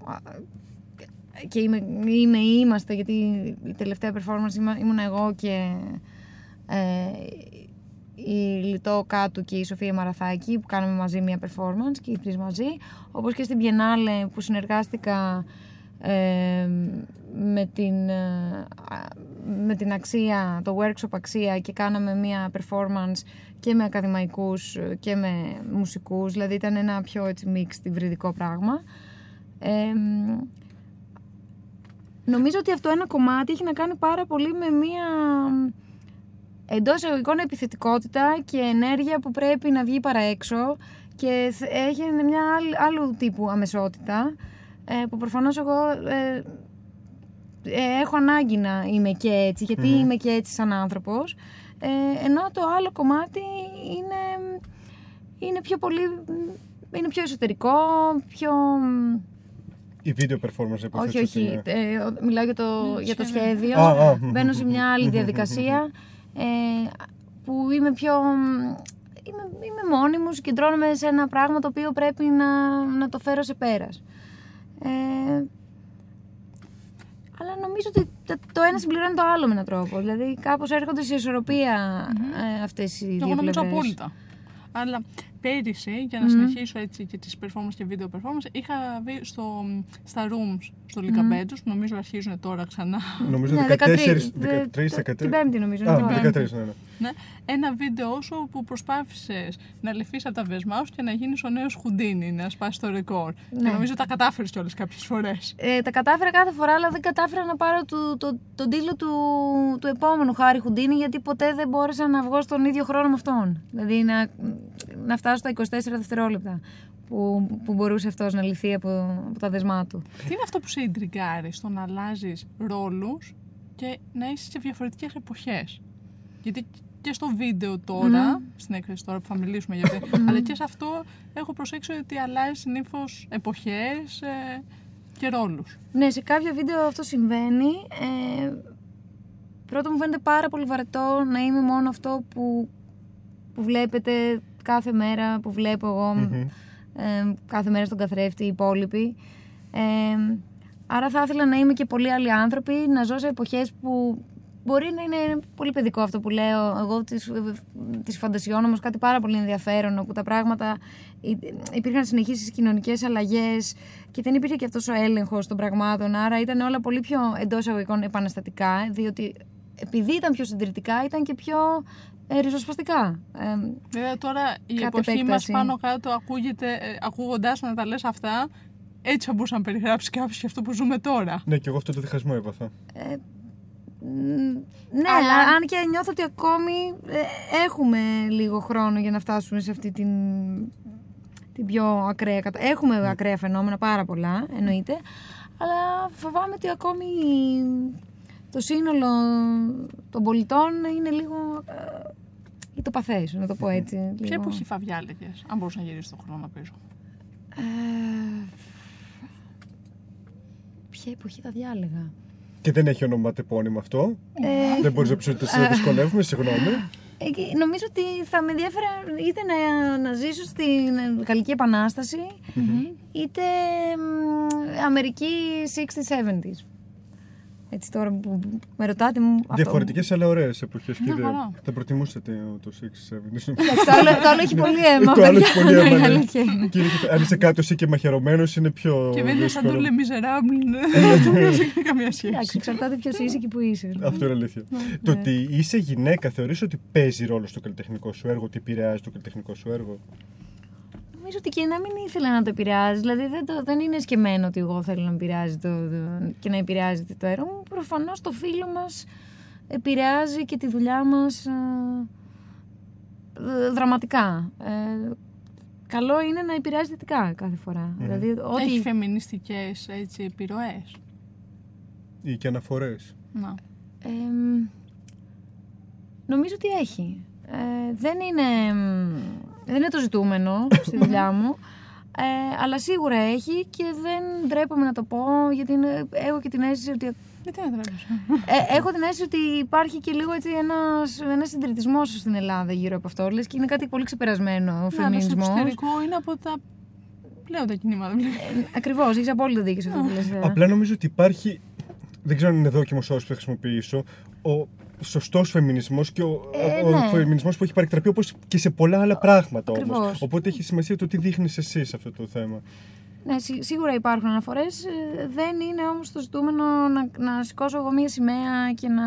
α, και είμαι, είμαι ή είμαστε, γιατί η τελευταία performance είμα- ήμουν εγώ και ε, η Λιτό Κάτου και η Σοφία Μαραθάκη που κάναμε μαζί μια performance και οι τρεις μαζί όπως και στην Biennale που συνεργάστηκα ε, με, την, ε, α, με την αξία, το workshop αξία και κάναμε μία performance και με ακαδημαϊκούς ε, και με μουσικούς, δηλαδή ήταν ένα πιο έτσι mixed υβριδικό πράγμα. Ε, νομίζω ότι αυτό ένα κομμάτι έχει να κάνει πάρα πολύ με μία εντός εισαγωγικών επιθετικότητα και ενέργεια που πρέπει να βγει παρά έξω και θ- έχει μια άλλη- άλλου τύπου αμεσότητα ε, που προφανώς εγώ ε, ε, έχω ανάγκη να είμαι και έτσι γιατί είμαι και έτσι σαν άνθρωπος ε, ενώ το άλλο κομμάτι είναι, είναι πιο πολύ είναι πιο εσωτερικό, πιο... Η βίντεο performance Όχι, υποθέτω όχι. ότι είναι. Ε, ο- μιλάω για το, για το σχέδιο. σχέδιο. Α, α, μ, Μπαίνω μ, σε μ, μια άλλη διαδικασία ε, που είμαι πιο... Είμαι, είμαι μόνη μου, συγκεντρώνομαι σε ένα πράγμα το οποίο πρέπει να, να το φέρω σε πέρας. Ε, αλλά νομίζω ότι το, το ένα συμπληρώνει το άλλο με έναν τρόπο. Δηλαδή κάπως έρχονται σε ισορροπία ε, αυτές οι Και δύο εγώ νομίζω πλευρές. απόλυτα. Αλλά πέρυσι, για να συνεχίσω έτσι και τις performance και video performance, είχα βγει στο, στα rooms στο Lica που νομίζω αρχίζουν τώρα ξανά. Νομίζω Ναι, 14, 13, 13, 14. Την Πέμπτη νομίζω. Α, είναι τώρα. 13, ναι, ναι. ναι, ένα βίντεο σου που προσπάθησες να λυθείς από τα βεσμά σου και να γίνεις ο νέος Χουντίνι, να σπάσει το ρεκόρ. Και Ναι. νομίζω τα κατάφερες κιόλας κάποιες φορές. Ε, τα κατάφερα κάθε φορά, αλλά δεν κατάφερα να πάρω το, το, τον τίτλο του, του επόμενου Χάρη Χουντίνη, γιατί ποτέ δεν μπόρεσα να βγω στον ίδιο χρόνο με αυτόν. Δηλαδή να, να φτάσω στα 24 δευτερόλεπτα που, που μπορούσε αυτός να λυθεί από, από τα δεσμά του. Τι είναι αυτό που σε ιντριγκάρει στο να αλλάζεις ρόλους και να είσαι σε διαφορετικές εποχές; Γιατί και στο βίντεο τώρα, στην έκθεση τώρα που θα μιλήσουμε για αυτό, αλλά και σε αυτό έχω προσέξει ότι αλλάζει συνήθως εποχές ε, και ρόλους. Ναι, σε κάποια βίντεο αυτό συμβαίνει. Ε, πρώτον μου φαίνεται πάρα πολύ βαρετό να είμαι μόνο αυτό που, που βλέπετε κάθε μέρα, που βλέπω εγώ ε, κάθε μέρα στον καθρέφτη, οι υπόλοιποι. Ε, άρα θα ήθελα να είμαι και πολλοί άλλοι άνθρωποι, να ζω σε εποχές που μπορεί να είναι πολύ παιδικό αυτό που λέω. Εγώ τις, τις φαντασιώνω όμως κάτι πάρα πολύ ενδιαφέρον, όπου τα πράγματα υ- υπήρχαν συνεχείς κοινωνικές αλλαγές και δεν υπήρχε και αυτός ο έλεγχος των πραγμάτων, άρα ήταν όλα πολύ πιο εντός εισαγωγικών επαναστατικά, διότι επειδή ήταν πιο συντηρητικά ήταν και πιο ε, ριζοσπαστικά. Ε, Βέβαια τώρα η Κατ' εποχή μας επέκταση. πάνω κάτω ακούγεται, ε, ακούγοντάς να τα λες αυτά, έτσι θα μπορούσε να περιγράψεις κάποιος και αυτό που ζούμε τώρα. Ναι, και εγώ αυτό το διχασμό έπαθα. Μ, Ναι, Αλλά- αν και νιώθω ότι ακόμη ε, έχουμε λίγο χρόνο για να φτάσουμε σε αυτή την, την πιο ακραία κατα... Έχουμε ακραία φαινόμενα, πάρα πολλά, εννοείται. Αλλά φοβάμαι ότι ακόμη το σύνολο των πολιτών είναι λίγο ε, ητοπαθές, να το πω έτσι. Ποια λίγο. εποχή θα διάλεγες, αν μπορούσες να γυρίσεις τον χρόνο πίσω; Ε, ποια εποχή θα διάλεγα. Και δεν έχει ονοματεπώνυμο αυτό; Ε, δεν μπορείς να πεις ότι σε δυσκολεύουμε, συγγνώμη. Ε, και νομίζω ότι θα με ενδιαφέρε είτε να, να ζήσω στην Γαλλική Επανάσταση, είτε μ, Αμερική 60-70s. Έτσι τώρα που με ρωτάτε μου. αυτό- Διαφορετικές αλλά ωραίες εποχές. Μια χαρά. Θα προτιμούσατε το 6-7. Εντάξει, Το άλλο, το άλλο έχει πολύ αίμα. Το άλλο έχει παιδιά. πολύ αίμα, Η ναι. αλήθεια είναι. Και αν είσαι κάτω εσύ και μαχαιρωμένος, είναι πιο. Και δεν είναι σαν το δύσκολο. Le Miserable, δεν έχει καμία σχέση. Εντάξει, εξαρτάται ποιος είσαι και που είσαι. Αυτό είναι αλήθεια. Το ότι είσαι γυναίκα, θεωρείς ότι παίζει ρόλο στο καλλιτεχνικό σου έργο, ότι επηρεάζει το καλλιτεχνικό σου έργο; Νομίζω ότι και να μην ήθελα να το επηρεάζει. Δηλαδή δεν, το, δεν είναι σκεμμένο ότι εγώ θέλω να επηρεάζει το, το- και να επηρεάζεται το έργο μου. Προφανώς το φίλο μας επηρεάζει και τη δουλειά μας δραματικά. Ε, καλό είναι να επηρεάζει θετικά κάθε φορά. Δηλαδή, ό,τι, Έχει φεμινιστικές έτσι, επιρροές. Ή και αναφορές. Να. Εμ, νομίζω ότι έχει. Ε, δεν, είναι, μ, δεν είναι το ζητούμενο στη δουλειά μου. Ε, αλλά σίγουρα έχει και δεν ντρέπομαι να το πω γιατί είναι, έχω και την αίσθηση ότι Γιατί να τρέπεσαι. ε, έχω την αίσθηση ότι υπάρχει και λίγο έτσι ένας, ένας συντηρητισμός στην Ελλάδα γύρω από αυτό. Λες και είναι κάτι πολύ ξεπερασμένο ο Ναι, αλλά στο φεμινισμός. εξωτερικό είναι από τα πλέον τα κινήματα. Ε, ακριβώς, έχεις απόλυτο δίκιο σε αυτό που λες. ε. Απλά νομίζω ότι υπάρχει. Δεν ξέρω αν είναι δόκιμος όρος που θα χρησιμοποιήσω. Ο σωστός φεμινισμός και ο, Ε, ο, ναι. φεμινισμός που έχει παρεκτραπεί όπως και σε πολλά άλλα πράγματα όμως. Ακριβώς. Οπότε έχει σημασία το τι δείχνεις εσύ σε αυτό το θέμα. Ναι, σί- σίγουρα υπάρχουν αναφορές, ε, δεν είναι όμως το ζητούμενο να, να σηκώσω εγώ μία σημαία και να...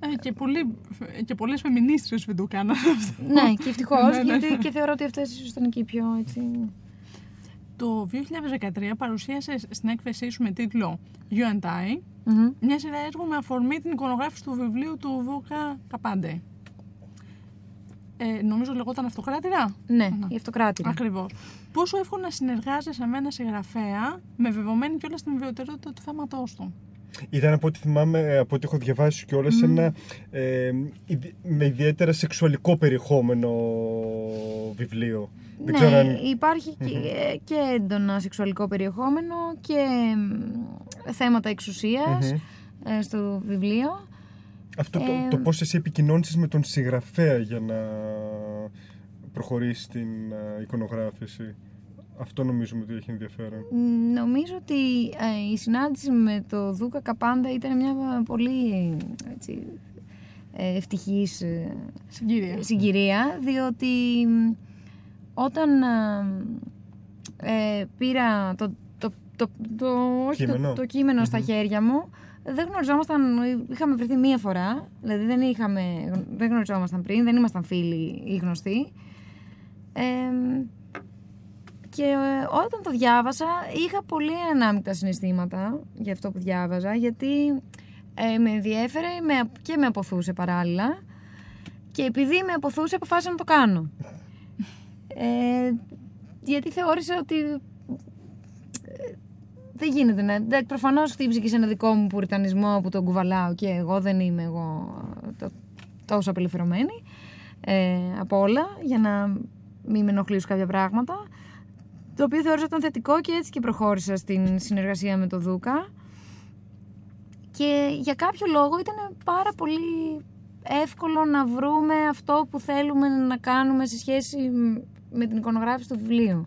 Ε, και, πολλοί, και πολλές φεμινίστρες δεν το κάνανε αυτό. ναι, και ευτυχώς, Ναι, ναι. γιατί και θεωρώ ότι αυτές ίσως ήταν εκεί πιο έτσι... Το 2013 παρουσίασε στην έκθεσή σου με τίτλο You and I Μμμ. μια σειρά έργων με αφορμή την εικονογράφηση του βιβλίου του Δούκα Καπάντε. Ε, νομίζω λεγόταν Αυτοκράτηρα; Ναι, η αυτοκράτηρα. Ακριβώς. Πόσο εύκολο να συνεργάζεσαι με ένα συγγραφέα με βεβαιωμένη κιόλας την ιδιαιτερότητα του θέματό του; Ήταν από ό,τι θυμάμαι, ε, από ό,τι έχω διαβάσει κιόλας, ένα ε, ιδι- με ιδιαίτερα σεξουαλικό περιεχόμενο βιβλίο. Δεν ναι, ξέρω αν. υπάρχει και, και έντονα σεξουαλικό περιεχόμενο και μ, θέματα εξουσίας Μμμ. ε, στο βιβλίο. Αυτό το, Ε, το πώς εσύ επικοινώνησες με τον συγγραφέα για να προχωρήσει την ε, εικονογράφηση. Αυτό νομίζουμε ότι έχει ενδιαφέρον. Μ, Νομίζω ότι ε, η συνάντηση με το Δούκα Καπάντα ήταν μια πολύ έτσι, ε, ευτυχής ε, Συγκυρία. συγκυρία, διότι μ, όταν ε, ε, πήρα το, το, το, το, όχι, Κείμενο. το, το κειμενο στα χέρια μου, δεν γνωριζόμασταν, είχαμε βρεθεί μία φορά, δηλαδή δεν, είχαμε, δεν γνωριζόμασταν πριν, δεν ήμασταν φίλοι ή γνωστοί. Ε, και ε, όταν το διάβασα είχα πολύ ανάμεικτα συναισθήματα για αυτό που διάβαζα γιατί ε, με ενδιέφερε με, και με αποθούσε παράλληλα και επειδή με αποθούσε αποφάσισα να το κάνω. Ε, γιατί θεώρησα ότι ε, δεν γίνεται να... εντάξει, Προφανώς χτύπησε και σε ένα δικό μου πουριτανισμό που τον κουβαλάω και εγώ δεν είμαι εγώ το- τόσο απελευθερωμένη ε, από όλα για να μην με ενοχλήσω κάποια πράγματα το οποίο θεώρησα ότι ήταν θετικό και έτσι και προχώρησα στην συνεργασία με τον Δούκα και για κάποιο λόγο ήταν πάρα πολύ εύκολο να βρούμε αυτό που θέλουμε να κάνουμε σε σχέση με την εικονογράφηση του βιβλίου.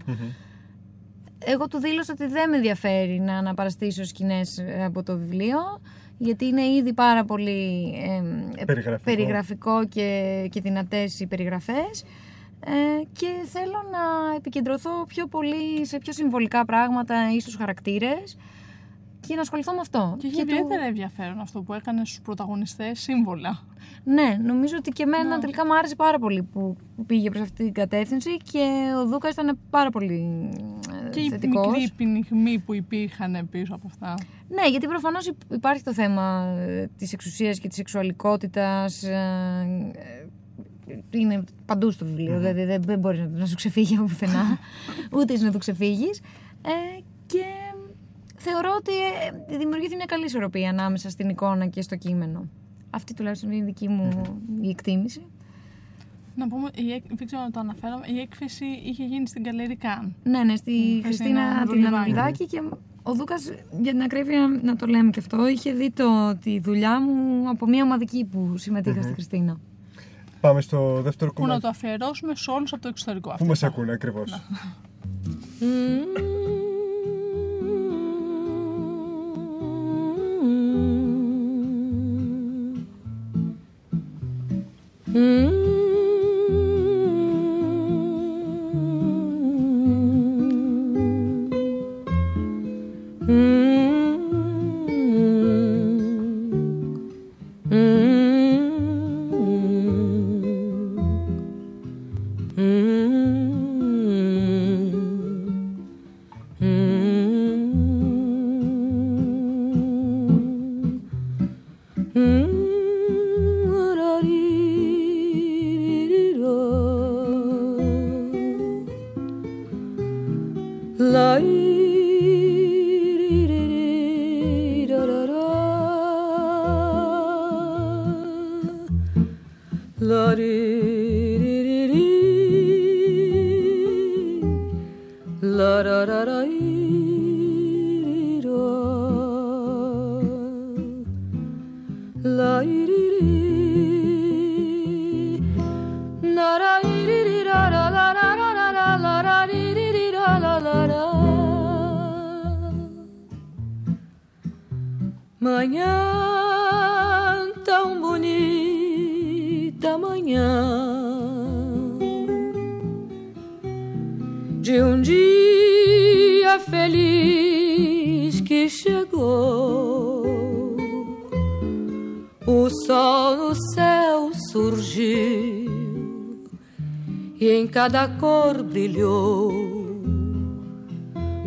Εγώ του δήλωσα ότι δεν με ενδιαφέρει να αναπαραστήσω σκηνές από το βιβλίο γιατί είναι ήδη πάρα πολύ ε, ε, Περιγραφικό. περιγραφικό και, και δυνατές οι περιγραφές ε, και θέλω να επικεντρωθώ πιο πολύ σε πιο συμβολικά πράγματα ή στους χαρακτήρες και να ασχοληθώ με αυτό. Και είχε του- ιδιαίτερα ενδιαφέρον αυτό που έκανες στους πρωταγωνιστές σύμβολα; Ναι, νομίζω ότι και εμένα Ναι. τελικά μου άρεσε πάρα πολύ που, που πήγε προς αυτή την κατεύθυνση και ο Δούκας ήταν πάρα πολύ ε, Και η θετικός. μικρή πνιγμή που υπήρχαν πίσω από αυτά. Ναι, γιατί προφανώς υ- υπάρχει το θέμα ε, της εξουσίας και της σεξουαλικότητας. Ε, ε, Είναι παντού στο βιβλίο, δηλαδή δεν, δεν μπορείς να, να σου ξεφύγει από πουθενά, ούτε εσύ να το ξεφύγεις. Ε, και θεωρώ ότι ε, δημιουργήθηκε μια καλή ισορροπία ανάμεσα στην εικόνα και στο κείμενο. Αυτή τουλάχιστον είναι η δική μου η εκτίμηση. Να πούμε, η, έκ- δεν ξέρω αν το αναφέραμε, η έκθεση είχε γίνει στην Καλέρι Καν. Ναι, ναι, στη Χριστίνα Χριστίνα την Ανδρουλιδάκη. Ανδρουλιδάκη και ο Δούκας, για την ακρίβεια να το λέμε και αυτό, είχε δει το, τη δουλειά μου από μια ομαδική που συμμετειχα στη Χριστίνα. Πάμε στο δεύτερο Που να κομμάτι. το αφιερώσουμε σε όλους από το εξωτερικό. Πού αυτό. μας ακούνε ακριβώς. Chegou. O sol no céu surgiu e em cada cor brilhou.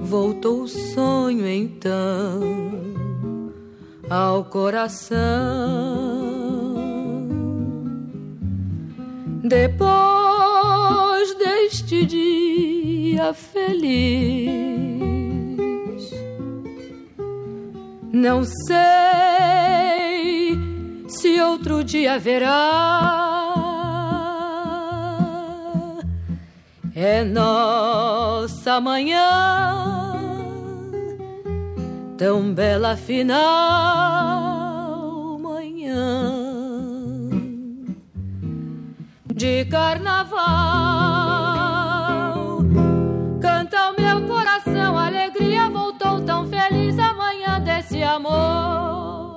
Voltou o sonho então ao coração. Depois deste dia feliz, não sei se outro dia haverá. É nossa manhã tão bela final manhã de carnaval. Amor.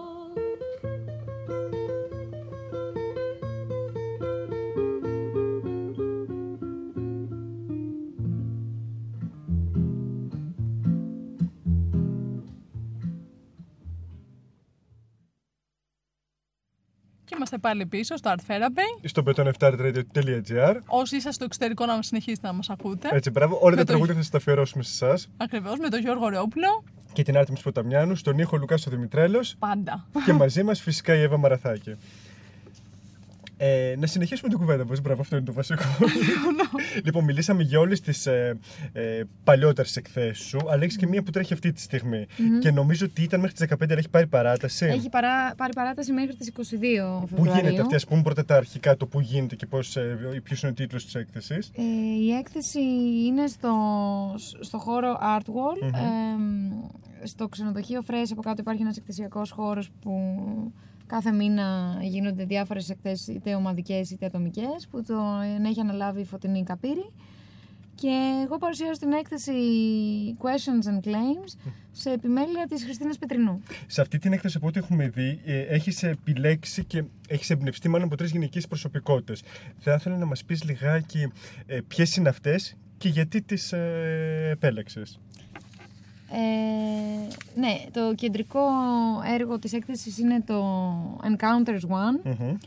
Και είμαστε πάλι πίσω στο Art Therapy. Στο beton7radio.gr. Όσοι είσαστε στο εξωτερικό να συνεχίσετε να μας ακούτε. Έτσι, μπράβο. Όλα Με τα το- τραγούδια θα σας τα αφιερώσουμε σε εσάς Ακριβώς με τον Γιώργο Ρεόπουλο. Και την Άρτεμις Ποταμιάνου, στον ήχο Λουκάς ο Δημητρέλος Πάντα. και μαζί μας φυσικά η Εύα Μαραθάκη. Ε, να συνεχίσουμε την κουβέντα μας, μπράβο, αυτό είναι το βασικό. λοιπόν, μιλήσαμε για όλες τις ε, ε, παλιότερες εκθέσεις σου, αλλά έχεις και μία που τρέχει αυτή τη στιγμή. Και νομίζω ότι ήταν μέχρι τις 15, αλλά έχει πάρει παράταση. Έχει παρά, πάρει παράταση μέχρι τις 22 Πού Φεβρουαρίου. γίνεται αυτή, ας πούμε πρώτα τα αρχικά, το πού γίνεται και πώς, ε, ποιος είναι ο τίτλος της έκθεσης; Ε, η έκθεση είναι στο, στο χώρο Art Wall. εμ, στο ξενοδοχείο Fresh από κάτω υπάρχει ένας εκθεσιακός χώρος που κάθε μήνα γίνονται διάφορες εκθέσεις είτε ομαδικές είτε ατομικές που το έχει αναλάβει η Φωτεινή Καπύρη. Και εγώ παρουσιάζω την έκθεση Questions and Claims σε επιμέλεια της Χριστίνας Πετρινού. Σε αυτή την έκθεση από ό,τι έχουμε δει, ε, έχεις επιλέξει και έχεις εμπνευστεί μάλλον από τρεις γυναικείες προσωπικότητες. Θα ήθελα να μας πεις λιγάκι ε, ποιες είναι αυτές και γιατί τις ε, επέλεξες. Ε, ναι, το κεντρικό έργο της έκθεσης είναι το Encounters One, Μμμ,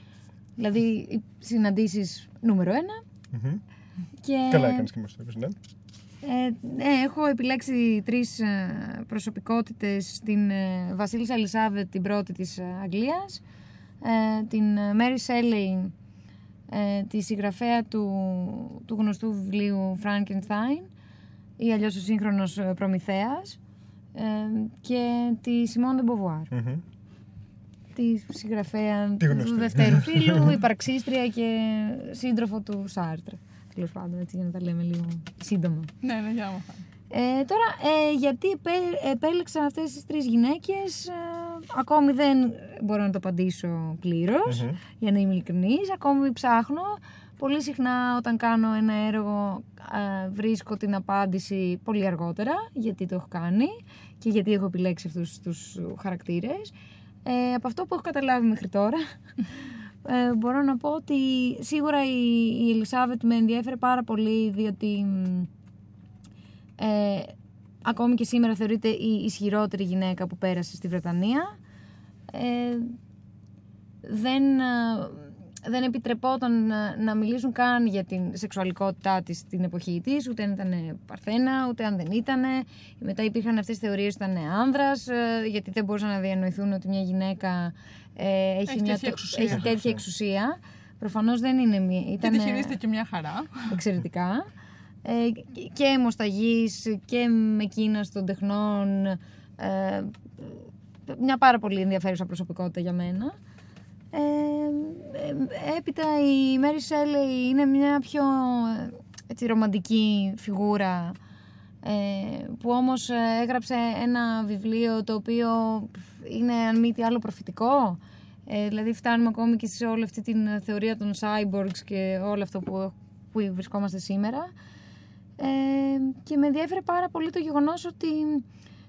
δηλαδή οι συναντήσεις νούμερο ένα. μμμ. Και, Καλά έκανες και μας το είπες, ναι. Ε, ναι, έχω επιλέξει τρεις ε, προσωπικότητες, την ε, Βασίλισσα Ελισάβετ, την πρώτη της ε, Αγγλίας, ε, την ε, Mary Shelley, ε, τη συγγραφέα του, του γνωστού βιβλίου Frankenstein ή αλλιώς ο σύγχρονος ε, Προμηθέας ε, και τη Simone de Beauvoir, Μμμ. τη συγγραφέα Τη γνωστή. του δευτέρου φίλου, υπαρξίστρια και σύντροφο του Σάρτρ. Τέλος πάντων, έτσι για να τα λέμε λίγο σύντομα. Ναι, ναι, για να μάθαμε. Ε, τώρα, ε, γιατί επέ- επέλεξα αυτές τις τρεις γυναίκες, ε, ακόμη δεν μπορώ να το απαντήσω πλήρως, Μμμ. για να είμαι ειλικρινής, ακόμη ψάχνω. Πολύ συχνά όταν κάνω ένα έργο ε, βρίσκω την απάντηση πολύ αργότερα, γιατί το έχω κάνει και γιατί έχω επιλέξει αυτούς τους χαρακτήρες. Ε, από αυτό που έχω καταλάβει μέχρι τώρα, ε, μπορώ να πω ότι σίγουρα η, η Ελισάβετ με ενδιέφερε πάρα πολύ, διότι μ, ε, ακόμη και σήμερα θεωρείται η ισχυρότερη γυναίκα που πέρασε στη Βρετανία. Ε, δεν, ε, δεν επιτρεπόταν να, να μιλήσουν καν για την σεξουαλικότητά της στην εποχή της, ούτε αν ήταν παρθένα, ούτε αν δεν ήταν. Μετά υπήρχαν αυτές τις θεωρίες ότι ήταν άνδρας, ε, γιατί δεν μπορούσαν να διανοηθούν ότι μια γυναίκα ε, έχει, Έχει μια, τέτοια τε- εξουσία. έχει τέτοια εξουσία. Προφανώς δεν είναι μια... Και Ήταν, τη χειρίζεται και μια χαρά. εξαιρετικά. Ε, και- και αιμοσταγής και με κίνας των τεχνών. Ε, μια πάρα πολύ ενδιαφέρουσα προσωπικότητα για μένα. Ε, ε, έπειτα η Μέρι Σέλεϊ είναι μια πιο ε, έτσι, ρομαντική φιγούρα ε, που όμως ε, έγραψε ένα βιβλίο το οποίο είναι αν μη τι άλλο προφητικό. Ε, δηλαδή φτάνουμε ακόμη και σε όλη αυτή την θεωρία των cyborgs και όλο αυτό που, που βρισκόμαστε σήμερα. Ε, και με ενδιαφέρει πάρα πολύ το γεγονός ότι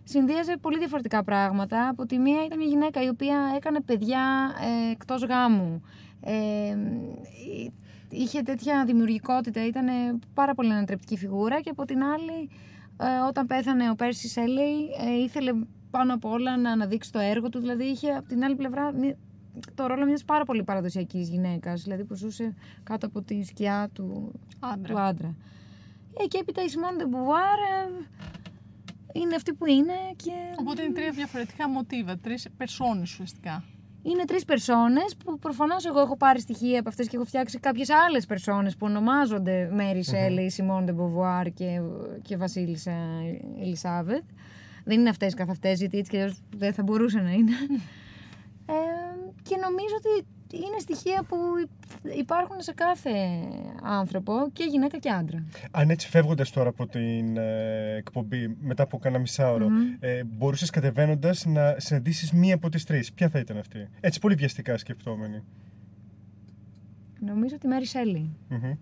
συνδύαζε πολύ διαφορετικά πράγματα. Από τη μία ήταν μια γυναίκα η οποία έκανε παιδιά ε, εκτός γάμου. Ε, είχε τέτοια δημιουργικότητα, ήταν πάρα πολύ ανατρεπτική φιγούρα και από την άλλη Ε, όταν πέθανε ο Πέρσι Σέλεϊ, ε, ήθελε πάνω απ' όλα να αναδείξει το έργο του. Δηλαδή είχε από την άλλη πλευρά μια- το ρόλο μιας πάρα πολύ παραδοσιακής γυναίκας, δηλαδή που ζούσε κάτω από τη σκιά του, Άντρα. του άντρα. Ε, και έπειτα η Σιμών Ντεμπουβάρ είναι αυτή που είναι και Οπότε είναι τρία διαφορετικά μοτίβα, τρεις περσόνες ουσιαστικά. είναι τρεις περσόνες που προφανώς εγώ έχω πάρει στοιχεία από αυτές και έχω φτιάξει κάποιες άλλες περσόνες που ονομάζονται Μέρι Σέλεϊ, Σιμών Ντεμπουβάρ και, και Βασίλισσα Ελισάβετ. Δεν είναι αυτές καθ' αυτές, γιατί έτσι και αλλιώς δεν θα μπορούσε να είναι. Ε, και νομίζω ότι είναι στοιχεία που υπάρχουν σε κάθε άνθρωπο και γυναίκα και άντρα. Αν έτσι φεύγοντας τώρα από την ε, εκπομπή μετά από κάνα μισάωρο, ε, μπορούσες κατεβαίνοντας να συναντήσεις μία από τις τρεις. Ποια θα ήταν αυτή; Έτσι, πολύ βιαστικά σκεπτόμενη. Νομίζω ότι Μέρι Σέλη. Μμμ.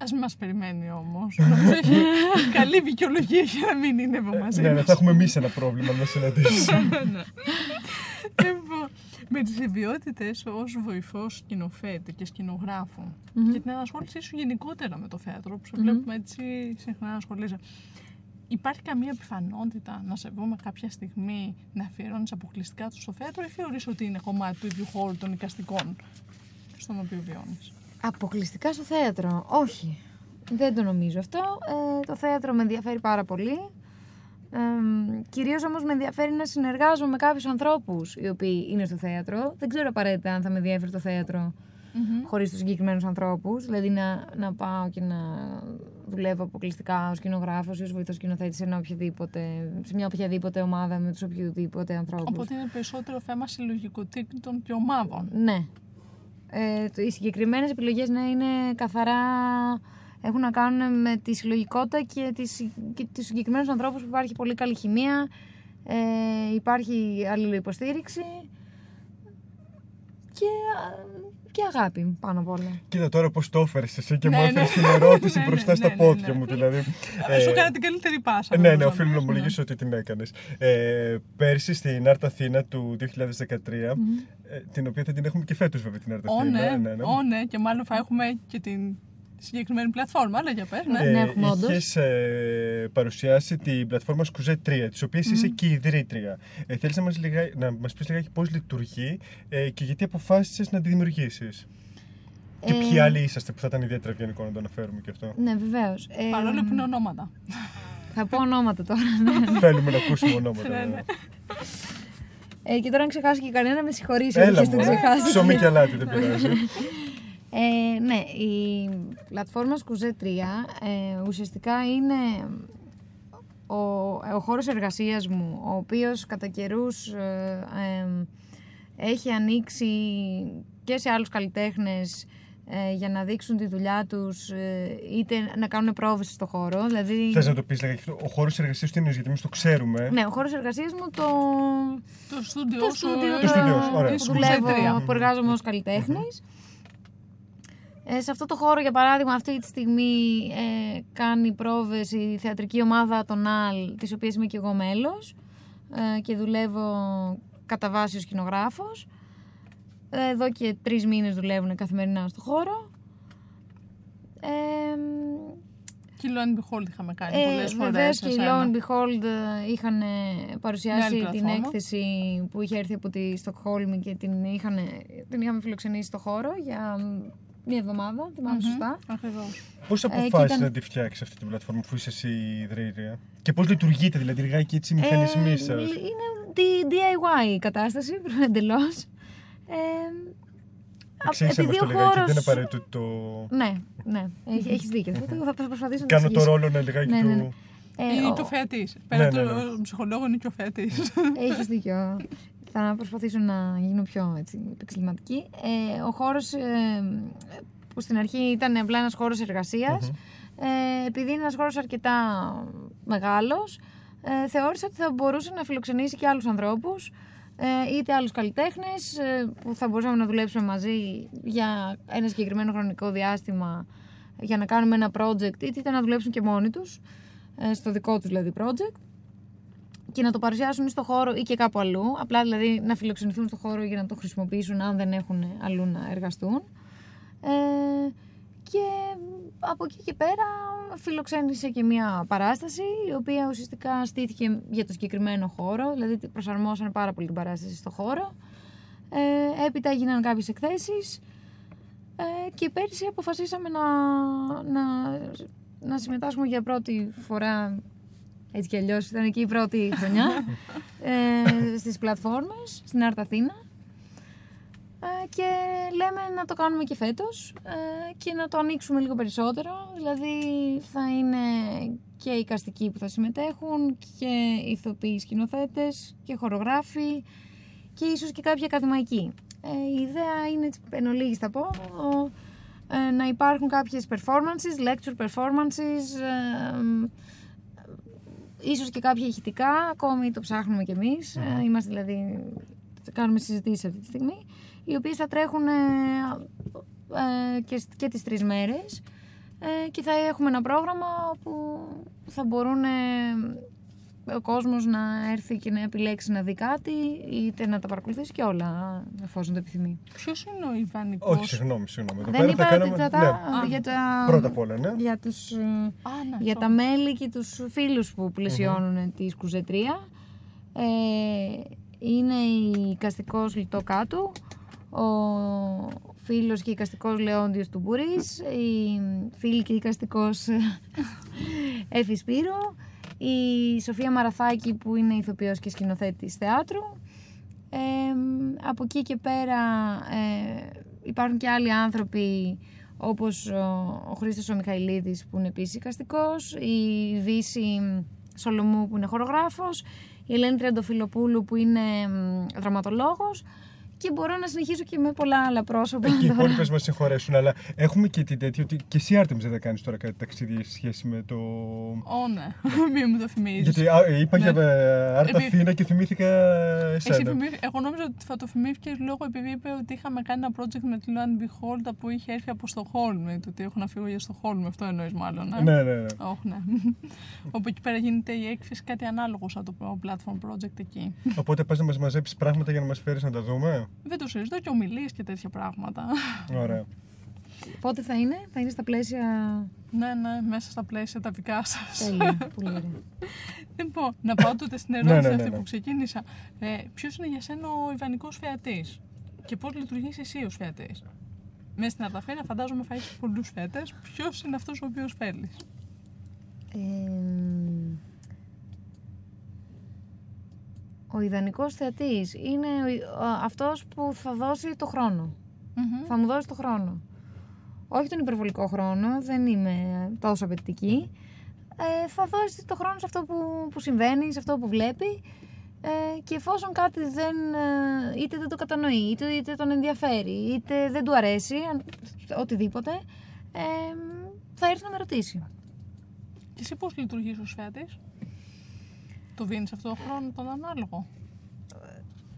Ας μην μας περιμένει όμως. Νομίζω έχει καλή δικαιολογία για να μην είναι εδώ μαζί ναι, ναι, μας. θα έχουμε εμείς ένα πρόβλημα να συναντήσει. Λοιπόν, με τις ιδιότητες ως βοηθός σκηνοθέτη και σκηνογράφου και την ανασχόλησή σου γενικότερα με το θέατρο, που σε βλέπουμε έτσι συχνά να ασχολείσαι. Υπάρχει καμία πιθανότητα να σε βρούμε κάποια στιγμή να αφιερώνεις αποκλειστικά τους στο θέατρο ή θεωρείς ότι είναι κομμάτι του ίδιου χώρου των οικαστικών στον οποίο βιώνεις; Αποκλειστικά στο θέατρο. Όχι. Δεν το νομίζω αυτό. Ε, το θέατρο με ενδιαφέρει πάρα πολύ. Ε, κυρίως όμως με ενδιαφέρει να συνεργάζομαι με κάποιους ανθρώπους οι οποίοι είναι στο θέατρο. Δεν ξέρω απαραίτητα αν θα με ενδιαφέρει το θέατρο χωρίς τους συγκεκριμένους ανθρώπους. Δηλαδή να, να πάω και να δουλεύω αποκλειστικά ως σκηνογράφος ή ως βοηθός σκηνοθέτης σε, ένα οποιοδήποτε, σε μια οποιαδήποτε ομάδα με τους οποιοδήποτε ανθρώπους. Οπότε είναι περισσότερο θέμα συλλογικοτήτων και ομάδων. Ναι. Ε, το- οι συγκεκριμένες επιλογές ναι, είναι καθαρά έχουν να κάνουν με τη συλλογικότητα και, τις, και τους συγκεκριμένους ανθρώπους που υπάρχει πολύ καλή χημεία, ε, υπάρχει αλληλοϊποστήριξη και, α, και αγάπη πάνω απ' όλα. Κοίτα τώρα πώς το έφερες εσύ και Ναι, μου ναι. έφερες την ερώτηση Ναι, ναι, μπροστά στα ναι, ναι, πόδια ναι. μου. Δηλαδή. Ε, Σου Ε, έκανα την καλύτερη πάσα. Ναι, ναι, νομίζω, οφείλω να ναι. ομολογήσω ότι την έκανες. Ε, πέρσι στην Άρτα Αθήνα του 2013, ε, την οποία θα την έχουμε και φέτος βέβαια την Άρτα Ω, Αθήνα. ναι, ω, ναι, και μάλλον θα έχουμε και την συγκεκριμένη πλατφόρμα. Αλλά για πες, ναι. Ε, ναι, έχουμε όντως. είχες, ε, παρουσιάσει την πλατφόρμα Σκουζέ 3, της οποίας είσαι και η ιδρύτρια. Ε, θέλεις να μας, λιγά, να μας πεις λιγάκι πώς λειτουργεί ε, και γιατί αποφάσισες να τη δημιουργήσεις; Και Ε, ποιοι άλλοι είσαστε που θα ήταν ιδιαίτερα ευγενικό να το αναφέρουμε και αυτό; Ναι, βεβαίως. Ε, Παρόλο που είναι ονόματα. Θα πω ονόματα τώρα. ναι. Θέλουμε να ακούσουμε ονόματα. Ναι, ναι. βέβαια. ε, και τώρα αν ξεχάσω και κανένα, με συγχωρήσει. Έλα έχεις το μου, ξεχάσει. ψωμί και αλάτι δεν πειράζει. Ε, ναι, η πλατφόρμα Σκουζέ 3 ε, ουσιαστικά είναι ο, ο χώρος εργασίας μου, ο οποίος κατά καιρούς ε, ε, έχει ανοίξει και σε άλλους καλλιτέχνες ε, για να δείξουν τη δουλειά τους ε, είτε να κάνουν πρόβες στο χώρο. Δηλαδή, Θες να το πεις λιγάκι αυτό. Ο χώρος εργασίας του είναι γιατί εμείς το ξέρουμε. ναι, ο χώρος εργασίας μου το, Το στούντιο το σου. στούντιο ε, Το στούντιο σου, ωραία. που Σκουζέ δουλεύω, τρία. που εργάζομαι ως καλλιτέχνης. Ε, σε αυτό το χώρο, για παράδειγμα, αυτή τη στιγμή ε, κάνει πρόβες η θεατρική ομάδα των ΑΛ, της οποίας είμαι και εγώ μέλος ε, και δουλεύω κατά βάση ως σκηνογράφος. Ε, εδώ και τρεις μήνες δουλεύουν καθημερινά στο χώρο. Ε, Και Lo and Behold είχαμε κάνει ε, πολλές φορές. Βεβαίως και οι εσένα. Law and Behold ε, είχαν ε, παρουσιάσει Μια άλλη την πλατφόρμα. έκθεση που είχε έρθει από τη Στοκχόλμη και την, είχαν, την είχαμε φιλοξενήσει στο χώρο για μια εβδομάδα, θυμάμαι σωστά. Ακριβώς. Πώς Ε, αποφάσισες και ήταν- να τη φτιάξεις αυτή την πλατφόρμα αφού είσαι εσύ η ιδρύτρια; Και πώς λειτουργείτε, δηλαδή λιγάκι έτσι οι μηχανισμοί Ε, σας. είναι τη- DIY η κατάσταση, εντελώς. Ε, α- Εξήγησε μας επειδή το ο λιγάκι, δεν χώρος- είναι απαραίτητο το... Ναι, ναι, έχει- έχεις δίκιο. θα, θα προσπαθήσω να το Κάνω το εξηγήσω. ρόλο να λιγάκι Ναι, ναι, ναι. του... Ε, Είναι ο- και ο θεατής. Πέρα ναι, του ναι. ψυχολόγου είναι και ο θεατής. Έχεις δίκιο. Θα προσπαθήσω να γίνω πιο έτσι, επεξηγηματική. Ε, ο χώρος ε, που στην αρχή ήταν απλά ένας χώρος εργασίας, ε, επειδή είναι ένας χώρος αρκετά μεγάλος, ε, θεώρησα ότι θα μπορούσε να φιλοξενήσει και άλλους ανθρώπους, ε, είτε άλλους καλλιτέχνες ε, που θα μπορούσαμε να δουλέψουμε μαζί για ένα συγκεκριμένο χρονικό διάστημα για να κάνουμε ένα project, είτε να δουλέψουν και μόνοι τους, ε, στο δικό τους δηλαδή project και να το παρουσιάσουν ή στο χώρο ή και κάπου αλλού. Απλά δηλαδή να φιλοξενηθούν στο χώρο για να το χρησιμοποιήσουν αν δεν έχουν αλλού να εργαστούν. Ε, και από εκεί και πέρα φιλοξένησε και μια παράσταση η οποία ουσιαστικά στήθηκε για το συγκεκριμένο χώρο, δηλαδή προσαρμόσαν πάρα πολύ την παράσταση στο χώρο. Ε, έπειτα έγιναν κάποιες εκθέσεις ε, και πέρυσι αποφασίσαμε να, να, να συμμετάσχουμε για πρώτη φορά έτσι κι αλλιώς ήταν εκεί η πρώτη χρονιά. Ε, στις πλατφόρμες στην Άρτα Αθήνα. Ε, και λέμε να το κάνουμε και φέτος ε, και να το ανοίξουμε λίγο περισσότερο. Δηλαδή θα είναι και οι καστικοί που θα συμμετέχουν και ηθοποιοί σκηνοθέτες και χορογράφοι και ίσως και κάποια ακαδημαϊκοί. Ε, η ιδέα είναι, έτσι, εν ολίγης θα πω, ο- ε, να υπάρχουν κάποιες performances, lecture performances, ε, ίσως και κάποια ηχητικά, ακόμη το ψάχνουμε κι εμείς, ε, είμαστε δηλαδή, κάνουμε συζητήσεις αυτή τη στιγμή, οι οποίες θα τρέχουν ε, ε, και, σ- και τις τρεις μέρες. Ε, και θα έχουμε ένα πρόγραμμα που θα μπορούν ε, ο κόσμος να έρθει και να επιλέξει να δει κάτι είτε να τα παρακολουθήσει και όλα εφόσον το επιθυμεί. Ποιος είναι ο Ιβανικός... Όχι, συγγνώμη, συγγνώμη. Εδώ Δεν πέρα είπα θα ότι κάνουμε. θα τα... Ναι, για τα... πρώτα απ' όλα, ναι. Για τους, ε, Α, ναι, για sorry. τα μέλη και τους φίλους που πλαισιώνουν τη Σκουζετρία. Ε, είναι η καστικός Λιτοκάτου, ο φίλος και η καστικός Λεόντιος του Μπουρής, η φίλη και η καστικός Εφης Σπύρο, η Σοφία Μαραθάκη που είναι ηθοποιός και σκηνοθέτης θεάτρου. Ε, από εκεί και πέρα ε, υπάρχουν και άλλοι άνθρωποι όπως ο, ο Χρήστος ο Μιχαηλίδης που είναι επίσης οικαστικός, η Βύση Σολομού που είναι χορογράφος, η Ελένη Τριαντοφιλοπούλου που είναι μ, δραματολόγος και μπορώ να συνεχίσω και με πολλά άλλα πρόσωπα. Εκεί οι τώρα. υπόλοιπες μας συγχωρέσουν, αλλά έχουμε και την τέτοια ότι και εσύ Άρτεμις δεν θα κάνεις τώρα κάτι ταξίδι σε σχέση με το. Ω, ναι. Μην μου το θυμίζεις. Γιατί α, είπα Ναι. για ε, Άρτα Επί- Αθήνα και θυμήθηκα Εσύ εσένα. θυμήθη- εγώ νόμιζα ότι θα το θυμήθηκες λόγω επειδή είπε ότι είχαμε κάνει ένα project με τη Λουάν Μπιχόλτα που είχε έρθει από Στοχόλμη. Το ότι έχω να φύγω για Στοχόλμη, αυτό εννοείς μάλλον. Ε; Ναι, ναι, ναι. Όχι, ναι. Όπου εκεί πέρα γίνεται η έκθεση κάτι ανάλογο σαν το platform project εκεί. Οπότε πας να μας μαζέψεις πράγματα για να μας φέρεις να τα δούμε; Δεν το συζητώ και ομιλίες και τέτοια πράγματα. Ωραία. Πότε θα είναι, θα είναι στα πλαίσια. ναι, ναι, μέσα στα πλαίσια τα δικά σας. Τέλεια, πολύ ωραία. Λοιπόν, να πάω τότε στην ερώτηση Ναι, ναι, ναι, αυτή ναι. που ξεκίνησα. Ε, Ποιος είναι για σένα ο ιδανικός φεατή και πώς λειτουργείς εσύ ως φεατή. Μέσα στην Αρταφένα φαντάζομαι θα έχεις πολλούς φέτε. Ποιος είναι αυτός ο οποίος θέλει. Ε, ο ιδανικός θεατής είναι ο, ο- αυτός που θα δώσει το χρόνο. Θα μου δώσει το χρόνο. Όχι τον υπερβολικό χρόνο, δεν είμαι τόσο απαιτητική. Ε, θα δώσει το χρόνο σε αυτό που, που συμβαίνει, σε αυτό που βλέπει ε, και εφόσον κάτι δεν, ε, είτε δεν το κατανοεί, είτε, είτε τον ενδιαφέρει, είτε δεν του αρέσει, αν- οτιδήποτε, ε, θα έρθει να με ρωτήσει. Και εσύ πώς λειτουργείς ως φεατή. Το δίνεις αυτό το χρόνο τον ανάλογο.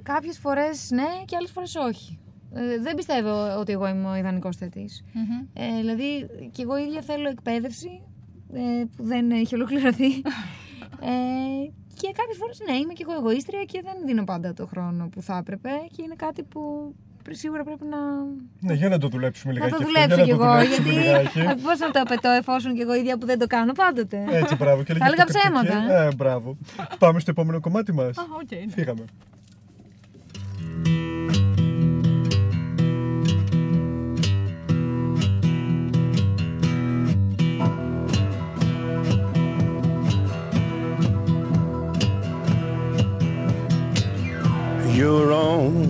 Κάποιες φορές ναι και άλλες φορές όχι. Ε, δεν πιστεύω ότι εγώ είμαι ο ιδανικός θεατής. Ε, δηλαδή και εγώ ίδια θέλω εκπαίδευση ε, που δεν έχει ολοκληρωθεί. ε, και κάποιες φορές ναι είμαι και εγώ εγωίστρια και δεν δίνω πάντα το χρόνο που θα έπρεπε και είναι κάτι που πρι- σίγουρα πρέπει να, Ναι, για να το δουλέψουμε να λιγάκι. το αυτό, δουλέψω κι για να το εγώ. δουλέψουμε Γιατί λιγάκι. πώς να το απαιτώ εφόσον κι εγώ ίδια που δεν το κάνω πάντοτε. Έτσι, μπράβο. Και Θα έλεγα λίγη αυτοκριτική. ψέματα. Ε, μπράβο. Πάμε στο επόμενο κομμάτι μας. Α, οκ, ναι. Φύγαμε. your own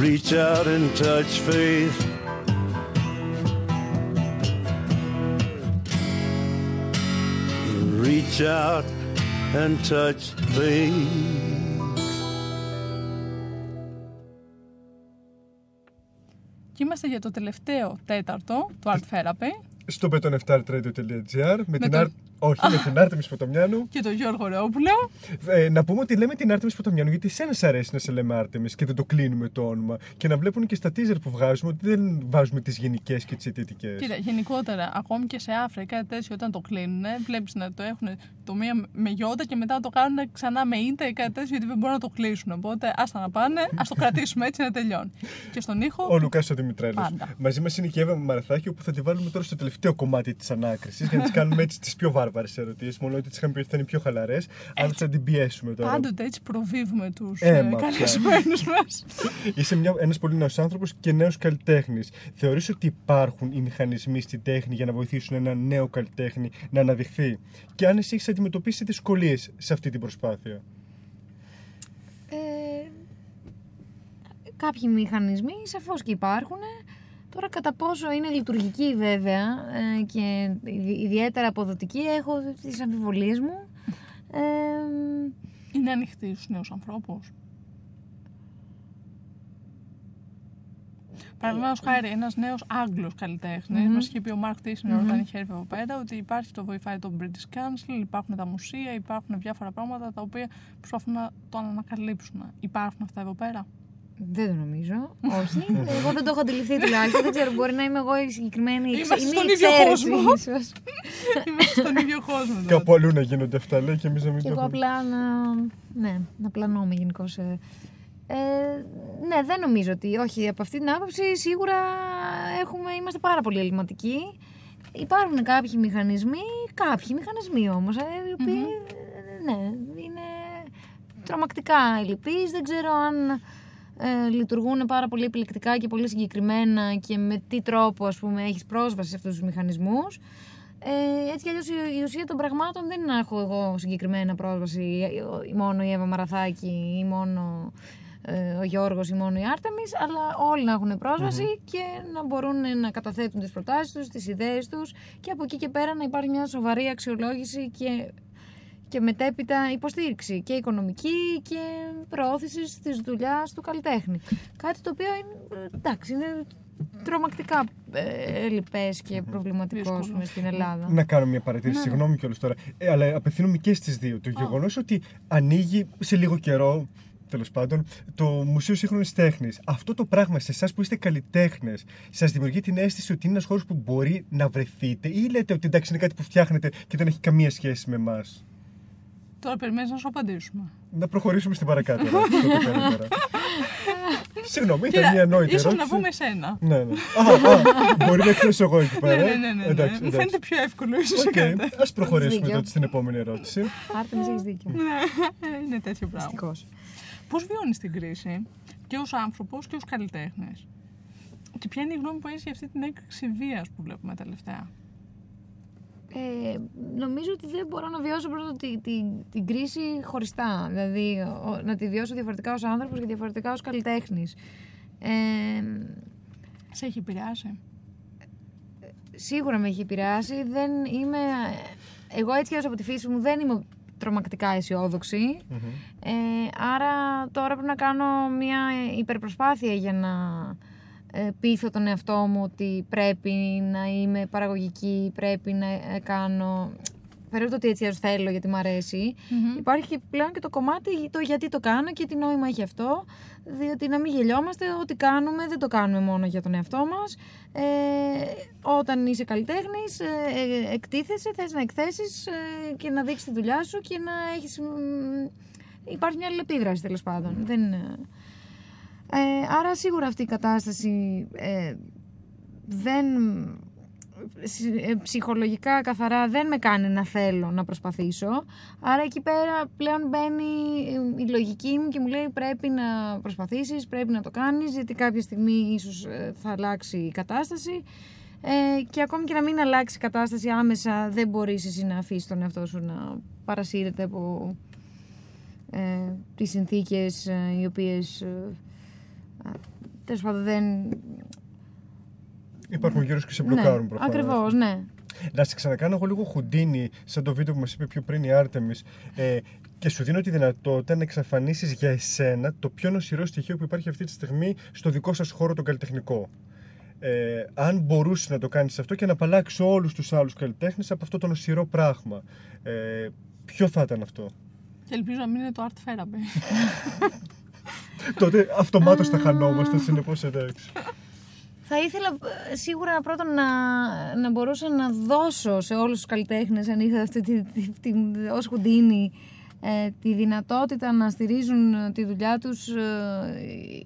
Reach out and touch faith. Reach out and touch faith. Και είμαστε για το τελευταίο τέταρτο του Art Therapy Στο betoneftartradio.gr με την το- Άρ- Όχι, με την Άρτεμις Ποτομιάνου. και τον Γιώργο Ρεόπουλο. Ε, να πούμε ότι λέμε την Άρτεμις Ποτομιάνου γιατί σένα σ' αρέσει να σε λέμε Άρτεμις και δεν το κλίνουμε το όνομα. Και να βλέπουν και στα teaser που βγάζουμε ότι δεν βάζουμε τις γενικές και τις αιτιατικές. Κοίτα, γενικότερα, ακόμη και σε Άφρα ή κάτι τέτοιο, όταν το κλίνουν, βλέπεις να το έχουν το μία με γιώτα και μετά το κάνουν ξανά με ήτα ή κάτι τέτοιο, γιατί δεν μπορούν να το κλίσουν. Οπότε, άστα να πάνε, ας το κρατήσουμε έτσι να τελειώνει. Και στον ήχο. Ο Λουκάς ο Δημητρέλο. Πάντα. Μαζί μας είναι και η Εύα Μαραθάκη, όπου θα τη βάλουμε τώρα στο τελευταίο κομμάτι της ανάκρισης για να της κάνουμε έτσι τις πιο βάρβαρες ερωτήσεις. Μόνο ότι τη είχαμε πει ότι θα είναι πιο χαλαρές, αλλά θα την πιέσουμε τώρα. Πάντοτε έτσι προβίβουμε τους Ε, ε, μα καλεσμένους μας. Είσαι μια, ένας πολύ νέος άνθρωπος και νέος καλλιτέχνης. Θεωρείς ότι υπάρχουν οι μηχανισμοί στην τέχνη για να βοηθήσουν ένα νέο καλλιτέχνη να αναδειχθεί; Και αν εσύ έχεις αντιμετωπίσει δυσκολίες σε αυτή την προσπάθεια; Ε, κάποιοι μηχανισμοί σαφώς και υπάρχουν. Τώρα κατά πόσο είναι λειτουργικοί βέβαια ε, και ιδι- ιδιαίτερα αποδοτικοί έχω τις αμφιβολίες μου. Ε, Είναι ανοιχτή στους νέους ανθρώπους. Παραδείγματος χάρη, ένας νέος Άγγλος καλλιτέχνης, Μμμ. μας είχε πει ο Μαρκ Τίσνερ όταν είχε έρθει εδώ πέρα, ότι υπάρχει το βοηθάει το British Council, υπάρχουν τα μουσεία, υπάρχουν διάφορα πράγματα τα οποία προσπαθούν να το ανακαλύψουν. Υπάρχουν αυτά εδώ πέρα; Δεν το νομίζω. Όχι. εγώ δεν το έχω αντιληφθεί τουλάχιστον. δεν ξέρω, μπορεί να είμαι εγώ η συγκεκριμένη. η Είμαστε ξε- στον είναι η ίδιο εξαίρεση κόσμο. ίσως. Είμαστε στον ίδιο κόσμο. τότε. Κάπου αλλού να γίνονται αυτά, λέει, και εμείς να μην Και το εγώ έχουμε. απλά να. Ναι, να πλανώμαι γενικώ. Ε, ναι, δεν νομίζω ότι. Όχι, από αυτή την άποψη σίγουρα έχουμε, είμαστε πάρα πολύ ελληματικοί. Υπάρχουν κάποιοι μηχανισμοί, κάποιοι μηχανισμοί όμως, ε, οι οποιοι ε, ναι, είναι τρομακτικά ελλειπείς. Δεν ξέρω αν ε, λειτουργούν πάρα πολύ επιλεκτικά και πολύ συγκεκριμένα και με τι τρόπο ας πούμε έχεις πρόσβαση σε αυτούς τους μηχανισμούς. Ε, έτσι κι αλλιώς η, η ουσία των πραγμάτων δεν είναι να έχω εγώ συγκεκριμένα πρόσβαση ή μόνο η Εύα Μαραθάκη ή μόνο ε, ο Γιώργος ή μόνο η Άρτεμις αλλά όλοι να έχουν πρόσβαση και να μπορούν να καταθέτουν τις προτάσεις τους, τις ιδέες τους και από εκεί και πέρα να υπάρχει μια σοβαρή αξιολόγηση και και μετέπειτα υποστήριξη και οικονομική και προώθηση της δουλειάς του καλλιτέχνη. Κάτι το οποίο είναι, εντάξει, είναι τρομακτικά ε, ελλειπές και προβληματικό δύσκολο. ας πούμε, στην Ελλάδα. Να κάνω μια παρατήρηση, συγγνώμη κιόλας τώρα. Ε, αλλά απευθύνομαι και στις δύο. Το γεγονός ότι ανοίγει σε λίγο καιρό, τέλος πάντων, το Μουσείο Σύγχρονης Τέχνης. Αυτό το πράγμα σε εσάς που είστε καλλιτέχνες, σας δημιουργεί την αίσθηση ότι είναι ένας χώρος που μπορεί να βρεθείτε, ή λέτε ότι εντάξει είναι κάτι που φτιάχνετε και δεν έχει καμία σχέση με εμάς; Τώρα περιμένεις να σου απαντήσουμε. Να προχωρήσουμε στην παρακάτω. ερώτηση, τότε καλύτερα. Συγγνώμη, ήταν Κοίτα, μια ανόητη ίσως ερώτηση. να πούμε εσένα. Ναι, ναι. Α, α, μπορεί να εκθέσω εγώ εκεί Ναι, πέρα. ναι, ναι, ναι, ναι. Εντάξει, Μου εντάξει. φαίνεται πιο εύκολο ίσως Οκ, okay. ας προχωρήσουμε δίκιο. τότε στην επόμενη ερώτηση. Άρτεμις έχεις δίκιο. Είναι τέτοιο πράγμα. Δυστυχώς. Πώς βιώνεις την κρίση και ως άνθρωπος και ως καλλιτέχνης; Και ποια είναι η γνώμη που έχεις για αυτή την έκρηξη βίας που βλέπουμε τελευταία; Ε, νομίζω ότι δεν μπορώ να βιώσω πρώτα τη, τη, την κρίση χωριστά. Δηλαδή ο- να τη βιώσω διαφορετικά ως άνθρωπος και διαφορετικά ως καλλιτέχνης. Ε, Σε έχει επηρεάσει. σίγουρα με έχει επηρεάσει. Δεν είμαι, εγώ έτσι ως από τη φύση μου δεν είμαι τρομακτικά αισιόδοξη. Ε, άρα τώρα πρέπει να κάνω μια υπερπροσπάθεια για να ε, πείθω τον εαυτό μου ότι πρέπει να είμαι παραγωγική, πρέπει να ε, κάνω... Πέρα από το ότι έτσι ας θέλω γιατί μου αρέσει, υπάρχει και πλέον και το κομμάτι το γιατί το κάνω και τι νόημα έχει αυτό, διότι να μην γελιόμαστε, ό,τι κάνουμε δεν το κάνουμε μόνο για τον εαυτό μας. Ε, όταν είσαι καλλιτέχνης, ε, ε, εκτίθεσαι, θες να εκθέσεις ε, και να δείξεις τη δουλειά σου και να έχεις... μ, υπάρχει μια αλληλεπίδραση τέλος πάντων. Δεν, είναι- ε, άρα σίγουρα αυτή η κατάσταση ε, δεν συ- ε, ψυχολογικά καθαρά δεν με κάνει να θέλω να προσπαθήσω. Άρα εκεί πέρα πλέον μπαίνει ε, η λογική μου και μου λέει πρέπει να προσπαθήσεις, πρέπει να το κάνεις γιατί κάποια στιγμή ίσως ε, θα αλλάξει η κατάσταση ε, και ακόμη και να μην αλλάξει η κατάσταση άμεσα δεν μπορείς εσύ να αφήσεις τον εαυτό σου να παρασύρεται από ε, τις συνθήκες ε, οι οποίες ε, ε, τέλος πάντων δεν... Υπάρχουν γύρω σου και σε μπλοκάρουν ναι, προφανώς. ακριβώς, ναι. Να σε ξανακάνω εγώ λίγο χουντίνι, σαν το βίντεο που μας είπε πιο πριν η Άρτεμις, ε, και σου δίνω τη δυνατότητα να εξαφανίσεις για εσένα το πιο νοσηρό στοιχείο που υπάρχει αυτή τη στιγμή στο δικό σας χώρο τον καλλιτεχνικό. Ε, αν μπορούσες να το κάνεις αυτό και να απαλλάξει όλους τους άλλους καλλιτέχνες από αυτό το νοσηρό πράγμα. Ε, ποιο θα ήταν αυτό; Και ελπίζω να μην είναι το art therapy. Τότε αυτομάτως θα χανόμαστε, συνεπώς εντάξει. Θα ήθελα ε, σίγουρα πρώτον να, να μπορούσα να δώσω σε όλους τους καλλιτέχνες αν είχα αυτή τη, τη, τη, ως Χουντίνη ε, τη δυνατότητα να στηρίζουν ε, τη δουλειά τους ε,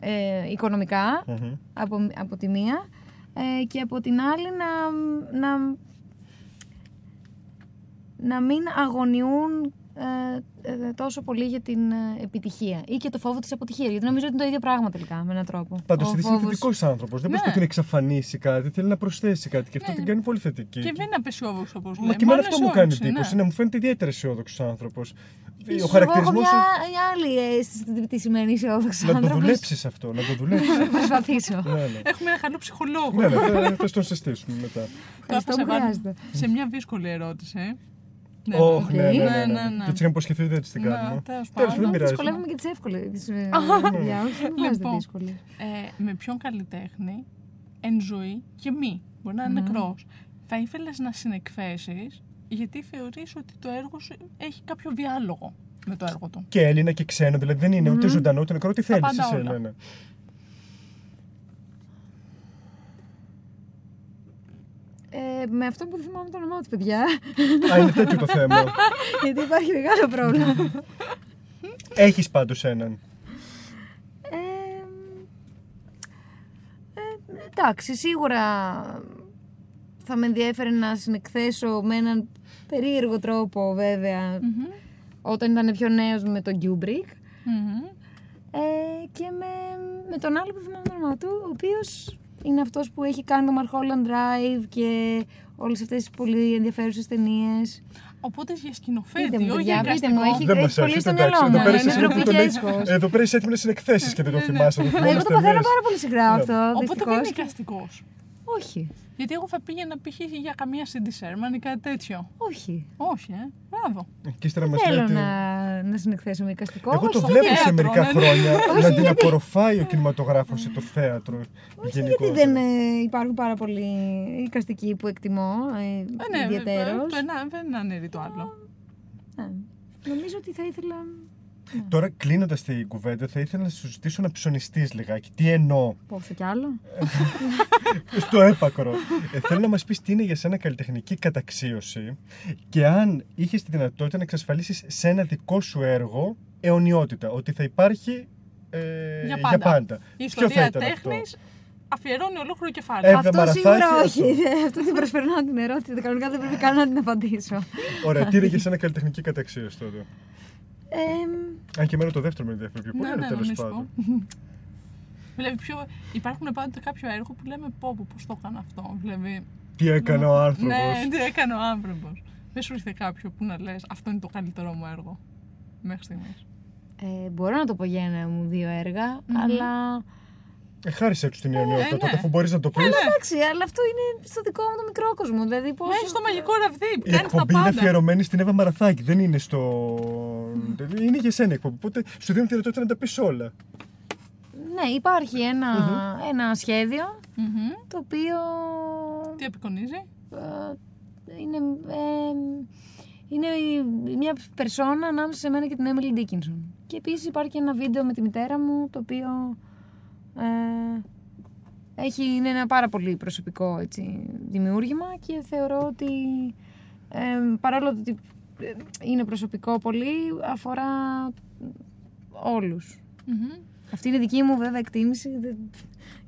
ε, οικονομικά Μμμ. από, από τη μία ε, και από την άλλη να, να, να μην αγωνιούν ε, ε, τόσο πολύ για την ε, επιτυχία ή και το φόβο της αποτυχίας γιατί νομίζω ότι είναι το ίδιο πράγμα τελικά με έναν τρόπο. Πάντως Ο είναι φόβος- συνθετικός άνθρωπος. Δεν Ναι. προσπαθεί να εξαφανίσει κάτι, θέλει να προσθέσει κάτι και αυτό Ναι. την κάνει πολύ θετική. και δεν είναι απεσιόδοξο όπως λέμε. Μα και εμένα μάλλον αυτό μου κάνει αισιόδοξη, εντύπωση. ναι. Να μου φαίνεται ιδιαίτερα αισιόδοξος άνθρωπος. Ο Ίσως χαρακτηρισμό Εγώ έχω μια, μια άλλη αίσθηση τι- τι σημαίνει αισιόδοξος Να το άνθρωπος. δουλέψεις αυτό, να το δουλέψεις. Θα προσπαθήσω. ναι, ναι. Έχουμε ένα καλό ψυχολόγο. ναι, ναι, θα- θα τον συστήσουμε μετά. Τώρα Αυτό θα σε που βάλω χρειάζεται. σε μια δύσκολη ερώτηση. Ναι, Όχ, ναι, ναι, ναι, ναι, ναι, ναι. ναι. Και έτσι είχαμε υποσχεθεί δεν τη την Ναι, κάνουμε. τέλος Τέλος πάντων. πάντων, δεν πειράζει. Δυσκολεύουμε και τις εύκολες δουλειά. Όχι, δεν βάζετε Λοιπόν. δύσκολη. Ε, με ποιον καλλιτέχνη εν ζωή και μη, μπορεί να είναι νεκρός, θα ήθελες να συνεκθέσεις γιατί θεωρείς ότι το έργο σου έχει κάποιο διάλογο με το έργο του. Και Έλληνα και ξένο, δηλαδή δεν είναι ούτε ζωντανό ούτε νεκρό, τι θέλεις πάντα εσύ. όλα. Ναι, ναι. Ε, με αυτό που δεν θυμάμαι το όνομά του, παιδιά. Α, είναι τέτοιο το θέμα. γιατί υπάρχει μεγάλο πρόβλημα. Έχεις πάντως έναν. Ε, ε, εντάξει, σίγουρα θα με ενδιέφερε να συνεκθέσω με έναν περίεργο τρόπο βέβαια όταν ήταν πιο νέος με τον Kubrick Μμμ. ε, και με, με τον άλλο που θυμάμαι το όνομά του ο οποίος είναι αυτός που έχει κάνει το Mulholland Drive και όλες αυτές τις πολύ ενδιαφέρουσες ταινίες Οπότε για Πείτε σκηνοθέτη, μου, όχι παιδιά, για πείτε μου, εικαστικό. έχει- Δεν μας έχει κολλήσει έρχεται. στο μυαλό εντάξει. μου, Εδώ πέρα είναι είσαι έτοιμη ντροπή να και το- έσχος. Εδώ πέρα είσαι έτοιμη να συνεκθέσει και δεν το Ναι, ναι. θυμάσαι. το θυμάμαι Εγώ το στις παθαίνω ταινίες. πάρα πολύ συχνά Ναι. αυτό, Οπότε δεν δυστυχώς. είναι εικαστικό. Όχι, Γιατί εγώ θα πήγαινα π.χ. για καμία Cindy Sherman ή κάτι τέτοιο. όχι. Όχι, ε. Μπράβο. Και ύστερα μας Θέλω λέτε. να, να συνεκθέσω με εικαστικό. Εγώ το όχι, βλέπω σε θέατρο, μερικά ναι. χρόνια Όχι, να την γιατί- απορροφάει ο κινηματογράφος ή το θέατρο. Όχι, γενικότερα. γιατί δεν ε, υπάρχουν πάρα πολλοί εικαστικοί που εκτιμώ ε, Ε, ναι, ιδιαίτερως. το ένα δεν αναιρεί το άλλο. Ναι. Νομίζω ότι θα ήθελα Τώρα κλείνοντας την κουβέντα, θα ήθελα να σου ζητήσω να ψωνιστείς λιγάκι. Τι εννοώ; Πόσο κι άλλο. στο έπακρο. Ε, θέλω να μας πεις τι είναι για σένα καλλιτεχνική καταξίωση και αν είχες τη δυνατότητα να εξασφαλίσεις σε ένα δικό σου έργο αιωνιότητα. Ότι θα υπάρχει ε, Για πάντα. Η Ποιο ιστορία θα ήταν αυτό; τέχνης αφιερώνει ολόκληρο κεφάλαιο. Ε, Αυτό μαραθάκι, σίγουρα αυτό. όχι. Αυτό την προσπερνάω την ερώτηση. Κανονικά δεν πρέπει καν να την απαντήσω. Ωραία, τι είναι για σένα καλλιτεχνική καταξίωση τότε; Εμ, Αν και εμένα το δεύτερο με ενδιαφέρει πιο πολύ, Ναι, αλλά ναι, τέλος να σου πάντων. Δηλαδή, πιο... υπάρχουν πάντοτε κάποιο έργο που λέμε πω, πω πώς το έκανα αυτό. Δηλαδή, Τι έκανε ο άνθρωπος. ναι, τι έκανε ο άνθρωπος. Δεν σου ήρθε κάποιο που να λες αυτό είναι το καλύτερό μου έργο μέχρι στιγμής. ε, μπορώ να το πω για ένα μου δύο έργα, αλλά. Ε, χάρισε του την αιωνιότητα Ε, τότε, ναι. αφού μπορείς να το πεις. Εντάξει, αλλά αυτό είναι στο δικό μου το μικρό κόσμο. Δηλαδή, πώς... Έχει στο μαγικό ραβδί που Η κάνει τα εκπομπή είναι πάντα. αφιερωμένη στην Εύα Μαραθάκη, δεν είναι στο. Είναι για σένα η εκπομπή. Οπότε σου δίνω τη δυνατότητα να τα πεις όλα. Ναι, υπάρχει ένα, ένα σχέδιο Μμμ. το οποίο Τι απεικονίζει; ε, είναι, ε, είναι η- μια περσόνα ανάμεσα σε μένα και την Emily Dickinson. Και επίσης υπάρχει και ένα βίντεο με τη μητέρα μου το οποίο ε, έχει, είναι ένα πάρα πολύ προσωπικό έτσι, δημιούργημα και θεωρώ ότι ε, παρόλο ότι ε, είναι προσωπικό πολύ αφορά όλους. Μμμ. Αυτή είναι η δική μου βέβαια εκτίμηση δεν-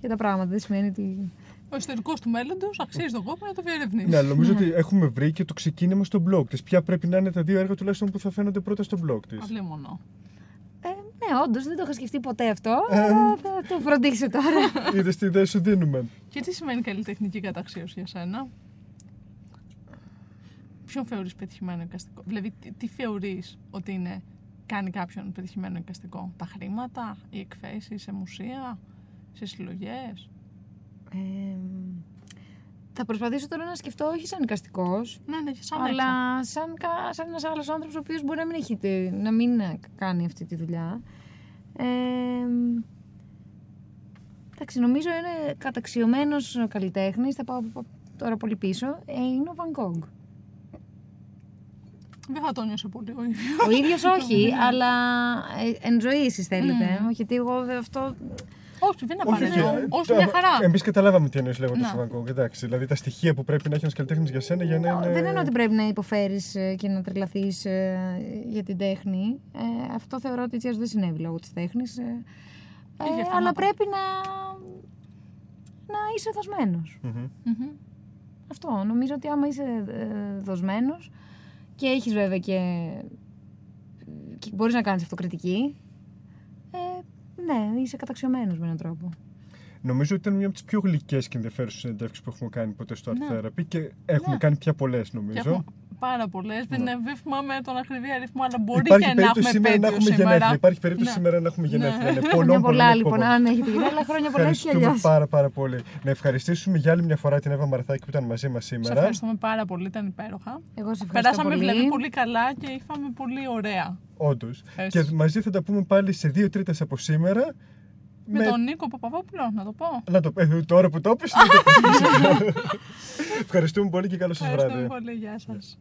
για τα πράγματα. Δεν σημαίνει ότι. Ο ιστορικός του μέλλοντος αξίζει τον κόπο να το διερευνήσεις. Ναι, αλλά νομίζω ότι έχουμε βρει και το ξεκίνημα στο blog της. Ποια πρέπει να είναι τα δύο έργα τουλάχιστον που θα φαίνονται πρώτα στο blog της. Αυλή μόνο. Ε, ναι, όντως δεν το είχα σκεφτεί ποτέ αυτό. αλλά θα το φροντίσω τώρα. Είδες τι ιδέα σου δίνουμε. Και τι σημαίνει καλλιτεχνική καταξίωση για σένα; Ποιον θεωρείς πετυχημένο εικαστικό; Δηλαδή, τι, τι θεωρείς ότι είναι, κάνει κάποιον πετυχημένο εικαστικό; Τα χρήματα, οι εκθέσεις σε μουσεία, σε συλλογές; Ε, θα προσπαθήσω τώρα να σκεφτώ όχι σαν εικαστικός, Ναι, ναι, σαν αλλά έξω. σαν, κα- σαν ένας άλλος άνθρωπος ο οποίος μπορεί να μην, έχει, τε- να μην ε, κάνει αυτή τη δουλειά. Ε, εντάξει, νομίζω είναι καταξιωμένος καλλιτέχνης. Θα πάω π- τώρα πολύ πίσω. Ε, είναι ο Van Gogh. Δεν θα το νιώσω πολύ ο ίδιος. Ο ίδιος όχι, αλλά ε, εν ζωή εσείς θέλετε. Όχι, γιατί εγώ δε- αυτό. Όχι, δεν είναι Όχι, απαραίτητο. Όχι, μια χαρά. Εμείς καταλάβαμε τι εννοείς λέγοντας Ναι. Van Gogh. Εντάξει, δηλαδή τα στοιχεία που πρέπει να έχει ένα καλλιτέχνη για σένα για να είναι. Δεν εννοώ ότι πρέπει να υποφέρεις και να τρελαθείς για την τέχνη. Ε, αυτό θεωρώ ότι έτσι αλλιώς δεν συνέβη λόγω της τέχνης. Και Ε, για αυτά αλλά να- πρέπει να, να είσαι δοσμένος. Μμμ. Μμμ. Αυτό. Νομίζω ότι άμα είσαι ε, δοσμένος και έχεις βέβαια και, και μπορείς να κάνεις αυτοκριτική, ε, ναι, είσαι καταξιωμένος με έναν τρόπο. Νομίζω ότι ήταν μια από τις πιο γλυκές και ενδιαφέρουσες συνεντεύξεις που έχουμε κάνει ποτέ στο Art Ναι. Therapy και έχουμε Ναι. κάνει πια πολλές Και νομίζω. έχουμε πάρα πολλές. Δεν, Ναι. δεν θυμάμαι τον ακριβή αριθμό, αλλά μπορεί Υπάρχει και να περίπτωση έχουμε σήμερα να επέτειο έχουμε σήμερα. γενέθλια. Υπάρχει περίπτωση Ναι. σήμερα να έχουμε γενέθλια. Ναι. Ναι. Χρόνια Πολλών, πολλά πολλών λοιπόν, εκπομπών. αν έχετε γεννά, αλλά χρόνια πολλά έτσι κι Ευχαριστούμε αλλιώς. πάρα πάρα πολύ. Να ευχαριστήσουμε για άλλη μια φορά την Εύα Μαρθάκη που ήταν μαζί μας Σε σήμερα. ευχαριστούμε πάρα πολύ, ήταν υπέροχα. Εγώ σε ευχαριστώ Περάσαμε πολύ. δηλαδή πολύ καλά και είχαμε πολύ ωραία. Όντως. Έτσι. Και μαζί θα τα πούμε πάλι σε δύο τρίτες από σήμερα. Με, τον Νίκο Παπαδόπουλο, να το πω. Να το ε, τώρα που το είπες, να το πεις. Ευχαριστούμε πολύ και καλό σας Ευχαριστούμε βράδυ. πολύ, γεια σας.